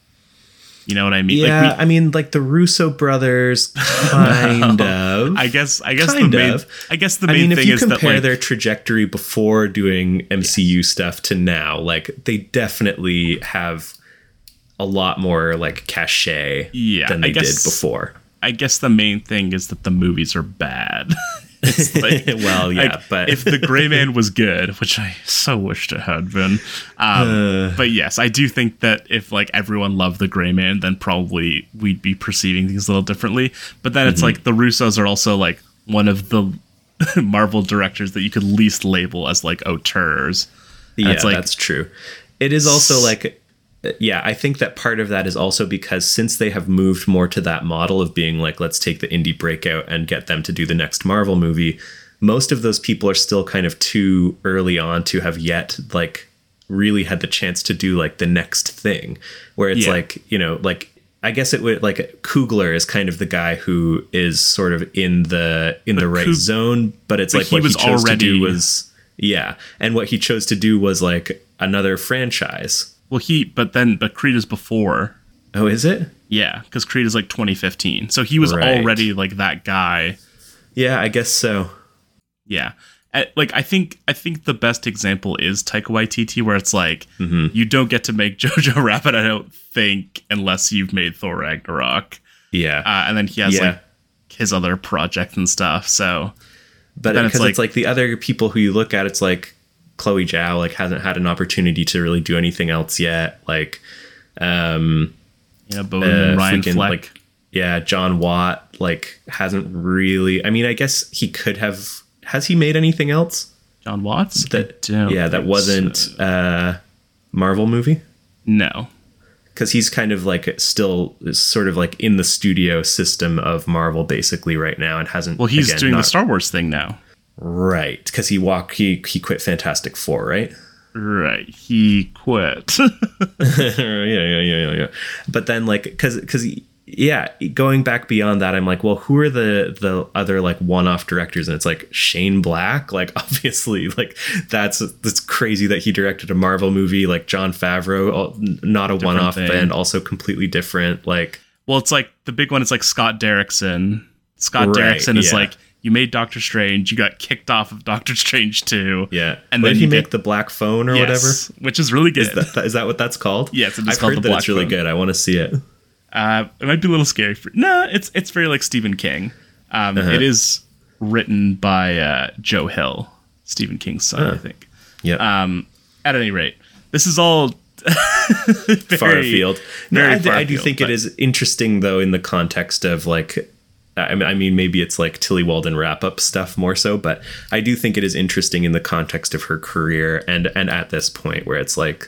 You know what I mean? Yeah, Like we, I mean, like the Russo brothers, kind of. I guess I guess Kind the main of. I guess the I main mean, if thing you is that like their trajectory before doing MCU stuff to now, like they definitely have a lot more like cachet Yeah, than I they guess- did before. I guess the main thing is that the movies are bad. It's like- well, yeah, like, but if the Gray Man was good, which I so wished it had been, um, but yes, I do think that if like everyone loved the Gray Man, then probably we'd be perceiving things a little differently. But then Mm-hmm. it's like the Russos are also like one of the Marvel directors that you could least label as like auteurs. yeah, it's like- that's true. It is also like, yeah, I think that part of that is also because since they have moved more to that model of being like, let's take the indie breakout and get them to do the next Marvel movie, most of those people are still kind of too early on to have yet like really had the chance to do like the next thing. Where it's Yeah. like, you know, like I guess it would like Coogler is kind of the guy who is sort of in the in the right Kug- zone, but it's but like he what was he chose to do already- was yeah, and what he chose to do was like another franchise. Well, he but then but Creed is before. Oh, is it? Yeah, because Creed is like 2015, so he was Right. already like that guy. Yeah, I guess so. Yeah. Like I think I think the best example is Taika Waititi, where it's like Mm-hmm. you don't get to make Jojo Rabbit. I don't think unless you've made Thor Ragnarok, Yeah, uh, and then he has Yeah. like his other projects and stuff. So but because it's it's, like the other people who you look at, it's like Chloe Zhao like hasn't had an opportunity to really do anything else yet. Like, um, know, Boden uh, Ryan freaking, Fleck. like yeah, Jon Watt like hasn't really. I mean, I guess he could have. Has he made anything else? Jon Watts. That yeah, that wasn't so. uh, Marvel movie. no. because he's kind of like still sort of like in the studio system of Marvel basically right now and hasn't. Well, he's again, doing the Star Wars thing now. Right because he walk he he quit Fantastic Four right. Right. He quit. yeah, yeah, yeah, yeah, yeah. But then like because because yeah, going back beyond that, I'm like, well, who are the the other like one-off directors? And it's like Shane Black, like obviously, like that's that's crazy that he directed a Marvel movie. Like Jon Favreau, not a one-off, and also completely different. Like well, it's like the big one is like Scott Derrickson. Scott Right, Derrickson is yeah. like you made Doctor Strange, you got kicked off of Doctor Strange 2. Yeah, And and then then he you make the black phone or whatever? Which is really good. Is that, is that what that's called? Yes, it is I've called heard The that Black it's really Phone. good. I want to see it. Uh, it might be a little scary. For, no, it's it's very like Stephen King. Um, Uh-huh. It is written by uh, Joe Hill, Stephen King's son, I think. Yeah, Um, at any rate, this is all far very- afield. No, I, far I do think but- it is interesting though in the context of like. I mean, I mean, maybe it's like Tillie Walden wrap up stuff more so, but I do think it is interesting in the context of her career and and at this point where it's like,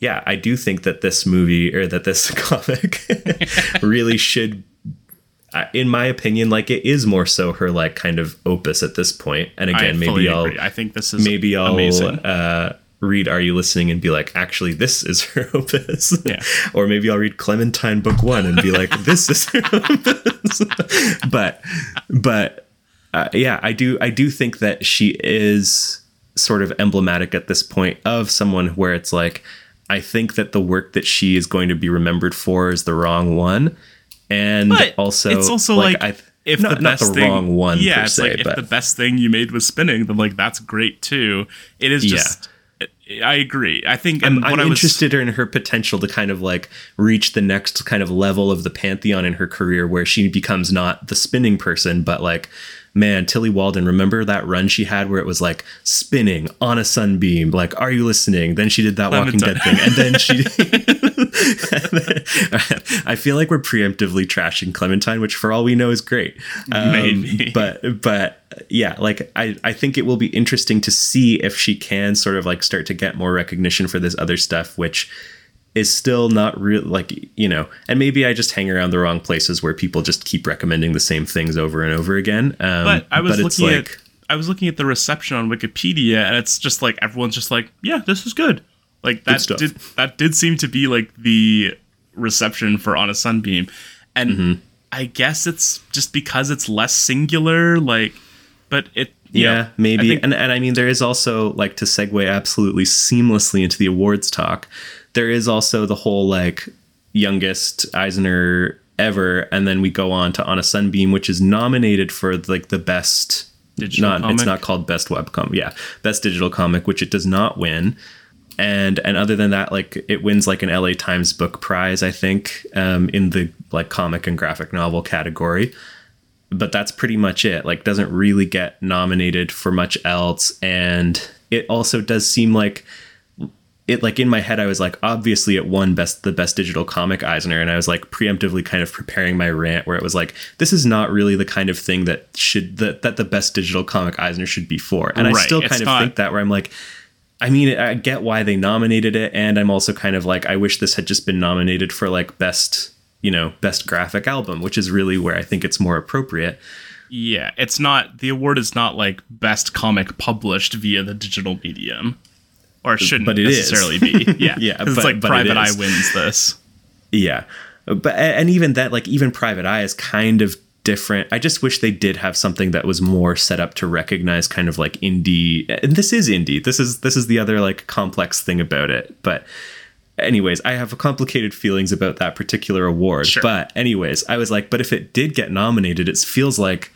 yeah, I do think that this movie or that this comic really should, in my opinion, like it is more so her like kind of opus at this point. And again, maybe I'll. I think this is maybe I'll amazing. uh, read Are You Listening and be like, actually, this is her opus. Yeah. or maybe I'll read Clementine Book One and be like, this is her opus. but, but, uh, yeah, I do, I do think that she is sort of emblematic at this point of someone where it's like, I think that the work that she is going to be remembered for is the wrong one. And But also, it's also like, I, if not, the not best the thing, wrong one yeah, it's se, like but if the best thing you made was spinning, then like that's great too. It is Yeah. I agree. I think, I'm, I'm I was interested in her potential to kind of like reach the next kind of level of the pantheon in her career where she becomes not the spinning person, but like, man, Tillie Walden, remember that run she had where it was like spinning on a sunbeam? Like, are you listening? Then she did that Walking Dead thing. And then she. I feel like we're preemptively trashing Clementine, which for all we know is great. Um, Maybe. But, but yeah, like I, I think it will be interesting to see if she can sort of like start to get more recognition for this other stuff, which is still not real like you know and maybe i just hang around the wrong places where people just keep recommending the same things over and over again um, But I was it's looking at I was looking at the reception on Wikipedia, and it's just like everyone's just like, yeah, this is good. Like that stuff. did that did seem to be like the reception for On a Sunbeam, and Mm-hmm. I guess it's just because it's less singular. Like, but it yeah know, maybe think- and, and i mean there is also like to segue absolutely seamlessly into the awards talk there is also the whole like youngest eisner ever and then we go on to on a sunbeam which is nominated for like the best Digital not comic? it's not called best webcomic yeah best digital comic which it does not win. And and other than that like it wins like an la times book prize i think um, in the like comic and graphic novel category. But that's pretty much it like doesn't really get nominated for much else. And it also does seem like it like in my head i was like obviously it won best the best digital comic eisner and i was like preemptively kind of preparing my rant where it was like this is not really the kind of thing that should that, that the best digital comic eisner should be for and i Right, still it's kind of not- think that where i'm like I mean, I get why they nominated it, and I'm also kind of like, I wish this had just been nominated for like best, you know, best graphic album, which is really where I think it's more appropriate. yeah, it's not the award is not like best comic published via the digital medium, or it shouldn't But it is. necessarily be. Yeah, Yeah, 'cause it's but- like but Private Eye wins this. Yeah, but and even that, like even Private Eye is kind of different. I just wish they did have something that was more set up to recognize kind of like indie. And this is indie. This is this is the other like complex thing about it. But anyways, I have complicated feelings about that particular award. Sure. But anyways, I was like, but if it did get nominated, it feels like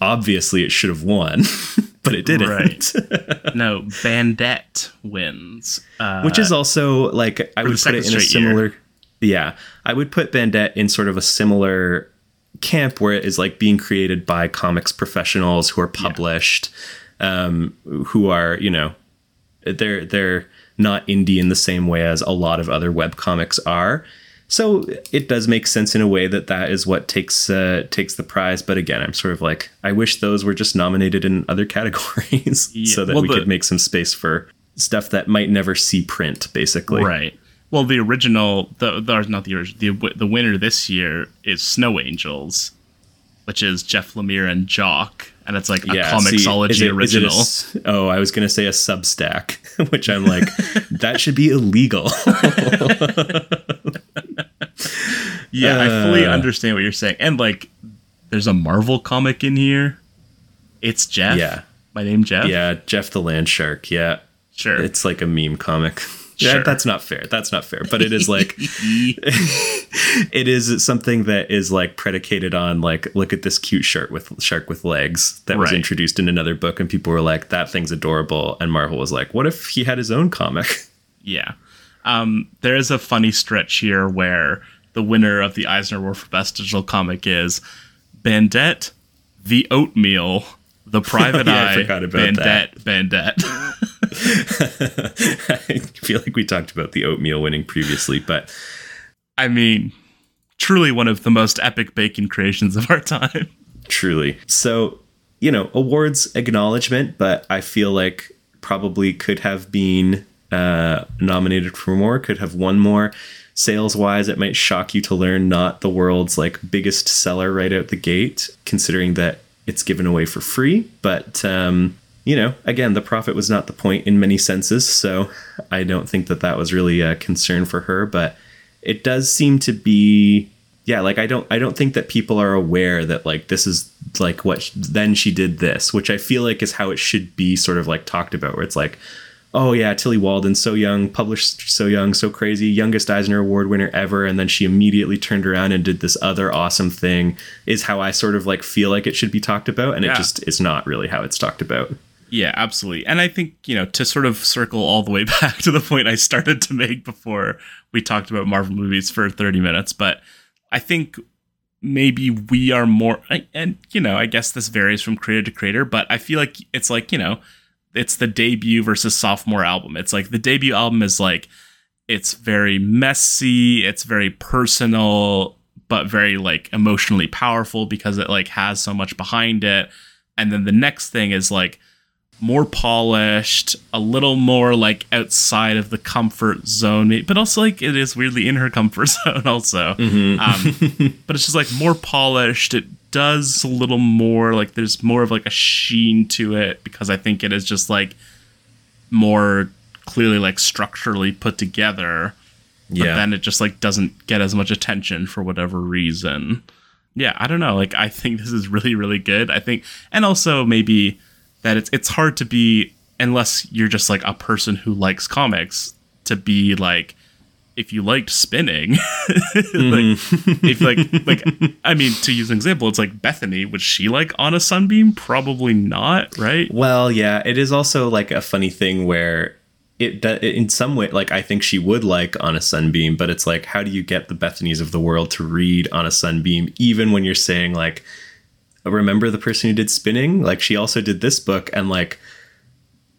obviously it should have won, but it didn't. Right. no, Bandette wins. Uh, which is also like I would put it in a straight year. similar yeah I would put Bandette in sort of a similar camp where it is like being created by comics professionals who are published um who are you know they're they're not indie in the same way as a lot of other web comics are so it does make sense in a way that that is what takes uh, takes the prize. But again, I'm sort of like, I wish those were just nominated in other categories Yeah, so that well, we the- could make some space for stuff that might never see print, basically. Right. Well, the original, the, the not the original, the the winner this year is Snow Angels, which is Jeff Lemire and Jock, and it's like a see, Comixology is it original. s- oh, I was gonna say a Substack, which I'm like, that should be illegal. yeah, I fully uh, understand what you're saying, and like, there's a Marvel comic in here. It's Jeff. Yeah. My name Jeff. yeah, Jeff the Land Shark. Yeah, Sure. it's like a meme comic. Sure. that's not fair. That's not fair. But it is like it is something that is like predicated on like look at this cute shark with shark with legs that was introduced in another book and people were like that thing's adorable and Marvel was like what if he had his own comic? Yeah. Um, there is a funny stretch here where the winner of the Eisner Award for Best Digital Comic is Bandette, The Oatmeal, The Private Yeah, I Eye, forgot about that. Bandette, Bandette. I feel like we talked about the oatmeal winning previously, but I mean, truly one of the most epic bacon creations of our time. truly. So, you know, awards acknowledgement, but I feel like probably could have been uh, nominated for more, could have won more. Sales wise, it might shock you to learn not the world's like biggest seller right out the gate, considering that it's given away for free. But, um, you know, again, the profit was not the point in many senses. So I don't think that that was really a concern for her. But it does seem to be yeah like i don't i don't think that people are aware that like this is like what then she did this which i feel like is how it should be sort of like talked about where it's like oh yeah tillie walden so young published so young so crazy youngest eisner award winner ever and then she immediately turned around and did this other awesome thing is how i sort of like feel like it should be talked about and Yeah. it just is not really how it's talked about Yeah, absolutely. And I think, you know, to sort of circle all the way back to the point I started to make before we talked about Marvel movies for 30 minutes, but I think maybe we are more and you know, I guess this varies from creator to creator, but I feel like it's like, you know, it's the debut versus sophomore album. It's like the debut album is like it's very messy, it's very personal, but very like emotionally powerful because it like has so much behind it. And then the next thing is like more polished, a little more like outside of the comfort zone, but also like it is weirdly in her comfort zone also. Um, but it's just like more polished. It does a little more like there's more of like a sheen to it because I think it is just like more clearly like structurally put together. But yeah then it just like doesn't get as much attention for whatever reason. Yeah, I don't know. Like I think this is really really good. I think and also maybe that it's it's hard to be unless you're just like a person who likes comics to be like if you liked spinning like mm-hmm. if like like I mean to use an example it's like Bethany. Would she like on a sunbeam? Probably not right? Well, yeah, it is also like a funny thing where it in some way like I think she would like on a sunbeam, but it's like how do you get the Bethanies of the world to read on a sunbeam even when you're saying like remember the person who did spinning? Like she also did this book and like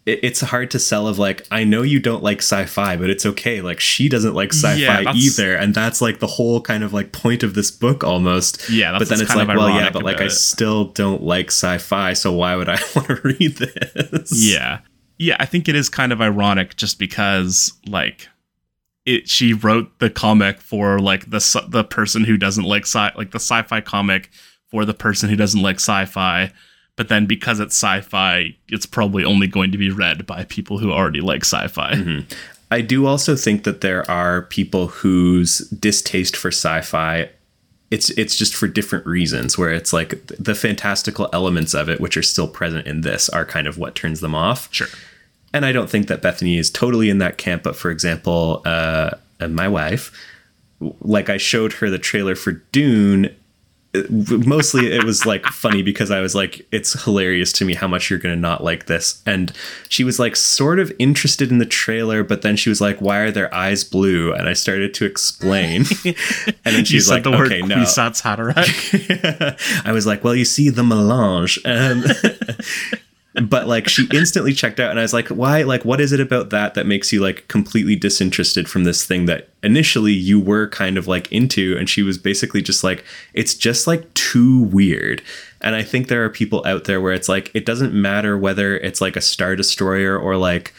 it, it's hard to sell of like I know you don't like sci-fi, but it's okay. Like she doesn't like sci-fi Yeah, either, and that's like the whole kind of like point of this book almost. Yeah, that's but then it's like, well, yeah, but like I it. still don't like sci-fi, so why would I want to read this? Yeah. Yeah, I think it is kind of ironic just because like it she wrote the comic for like the the person who doesn't like sci like the sci-fi comic for the person who doesn't like sci-fi, but then because it's sci-fi, it's probably only going to be read by people who already like sci-fi. I do also think that there are people whose distaste for sci-fi it's it's just for different reasons where it's like the fantastical elements of it which are still present in this are kind of what turns them off. Sure. And I don't think that Bethany is totally in that camp, but for example, uh, uh, my wife like I showed her the trailer for Dune mostly it was like funny because I was like, it's hilarious to me how much you're gonna not like this. And she was like sort of interested in the trailer, but then she was like, Why are their eyes blue? And I started to explain. and then she's said like, the word Okay, no. I was like, Well, you see the melange. Um, but like she instantly checked out and i was like why like what is it about that that makes you like completely disinterested from this thing that initially you were kind of like into and she was basically just like it's just like too weird and i think there are people out there where it's like it doesn't matter whether it's like a star destroyer or like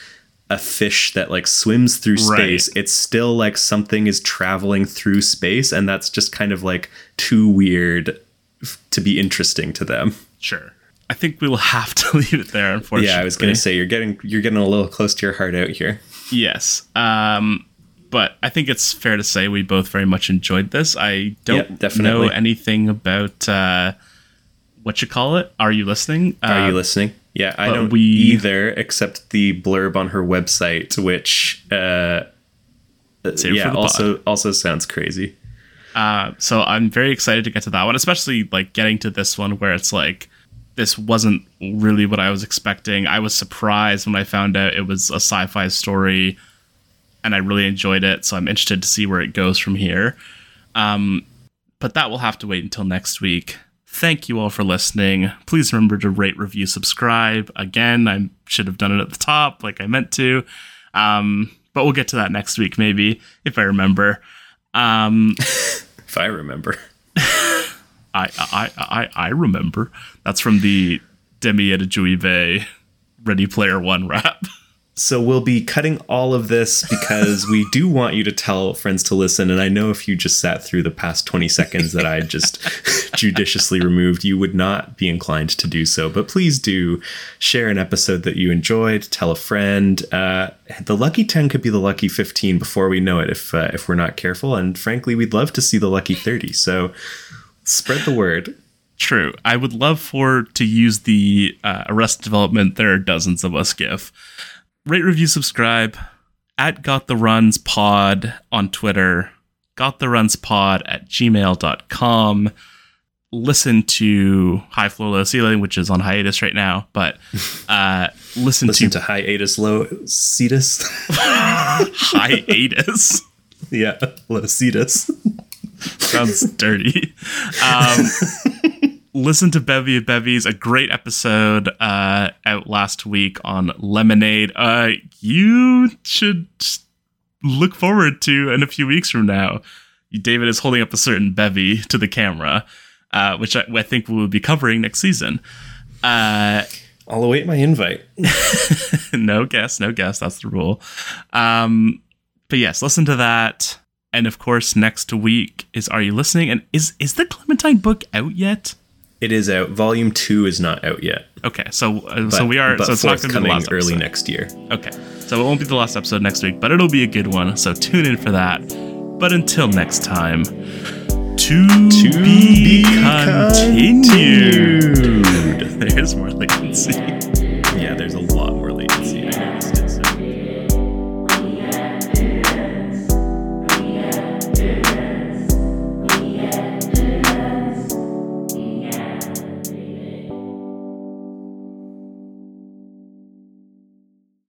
a fish that like swims through space Right. it's still like something is traveling through space and that's just kind of like too weird f- to be interesting to them Sure. I think we will have to leave it there, unfortunately. yeah i was gonna say you're getting you're getting a little close to your heart out here Yes. Um, but I think it's fair to say we both very much enjoyed this. I don't Yep, definitely. know anything about uh, what you call it. Are you listening? Are Uh, you listening? Yeah, I don't we- either, except the blurb on her website, which uh, yeah, for the also also sounds crazy. Uh, so I'm very excited to get to that one, especially like getting to this one where it's like this wasn't really what I was expecting. I was surprised when I found out it was a sci-fi story, and I really enjoyed it. So I'm interested to see where it goes from here. Um, but that will have to wait until next week. Thank you all for listening. Please remember to rate, review, subscribe. Again, I should have done it at the top, like I meant to. Um, but we'll get to that next week, maybe if I remember. Um, If I remember. I I I I remember. That's from the Demi Adejuyigbe Ready Player One rap. So we'll be cutting all of this because we do want you to tell friends to listen. And I know if you just sat through the past 20 seconds that I just judiciously removed, you would not be inclined to do so. But please do share an episode that you enjoyed, tell a friend. Uh, the lucky 10 could be the lucky 15 before we know it if, uh, if we're not careful. And frankly, we'd love to see the lucky 30. So spread the word. True. I would love for to use the uh, Arrest Development. There are dozens of us. GIF. Rate, review, subscribe at Got the Runs Pod on Twitter. Got the Runs Pod at gmail.com. Listen to High Floor Low Ceiling, which is on hiatus right now, but uh, listen, Listen to to hiatus low cetus. hiatus. yeah, low cetus. Sounds dirty. Um, listen to Bevy of Bevies, a great episode uh, out last week on Lemonade. Uh, you should look forward to in a few weeks from now. David is holding up a certain bevy to the camera, uh, which I, I think we will be covering next season. Uh, I'll await my invite. no guess, no guess. That's the rule. Um, but yes, listen to that. And of course, next week is Are You Listening? And is is the Clementine book out yet? It is out. Volume two is not out yet. Okay, so uh, so we are. but So it's not going to be the last early episode. next year. Okay, so it won't be the last episode next week, but it'll be a good one. So tune in for that. But until next time, to, be, continued. There's more latency. Yeah, there's a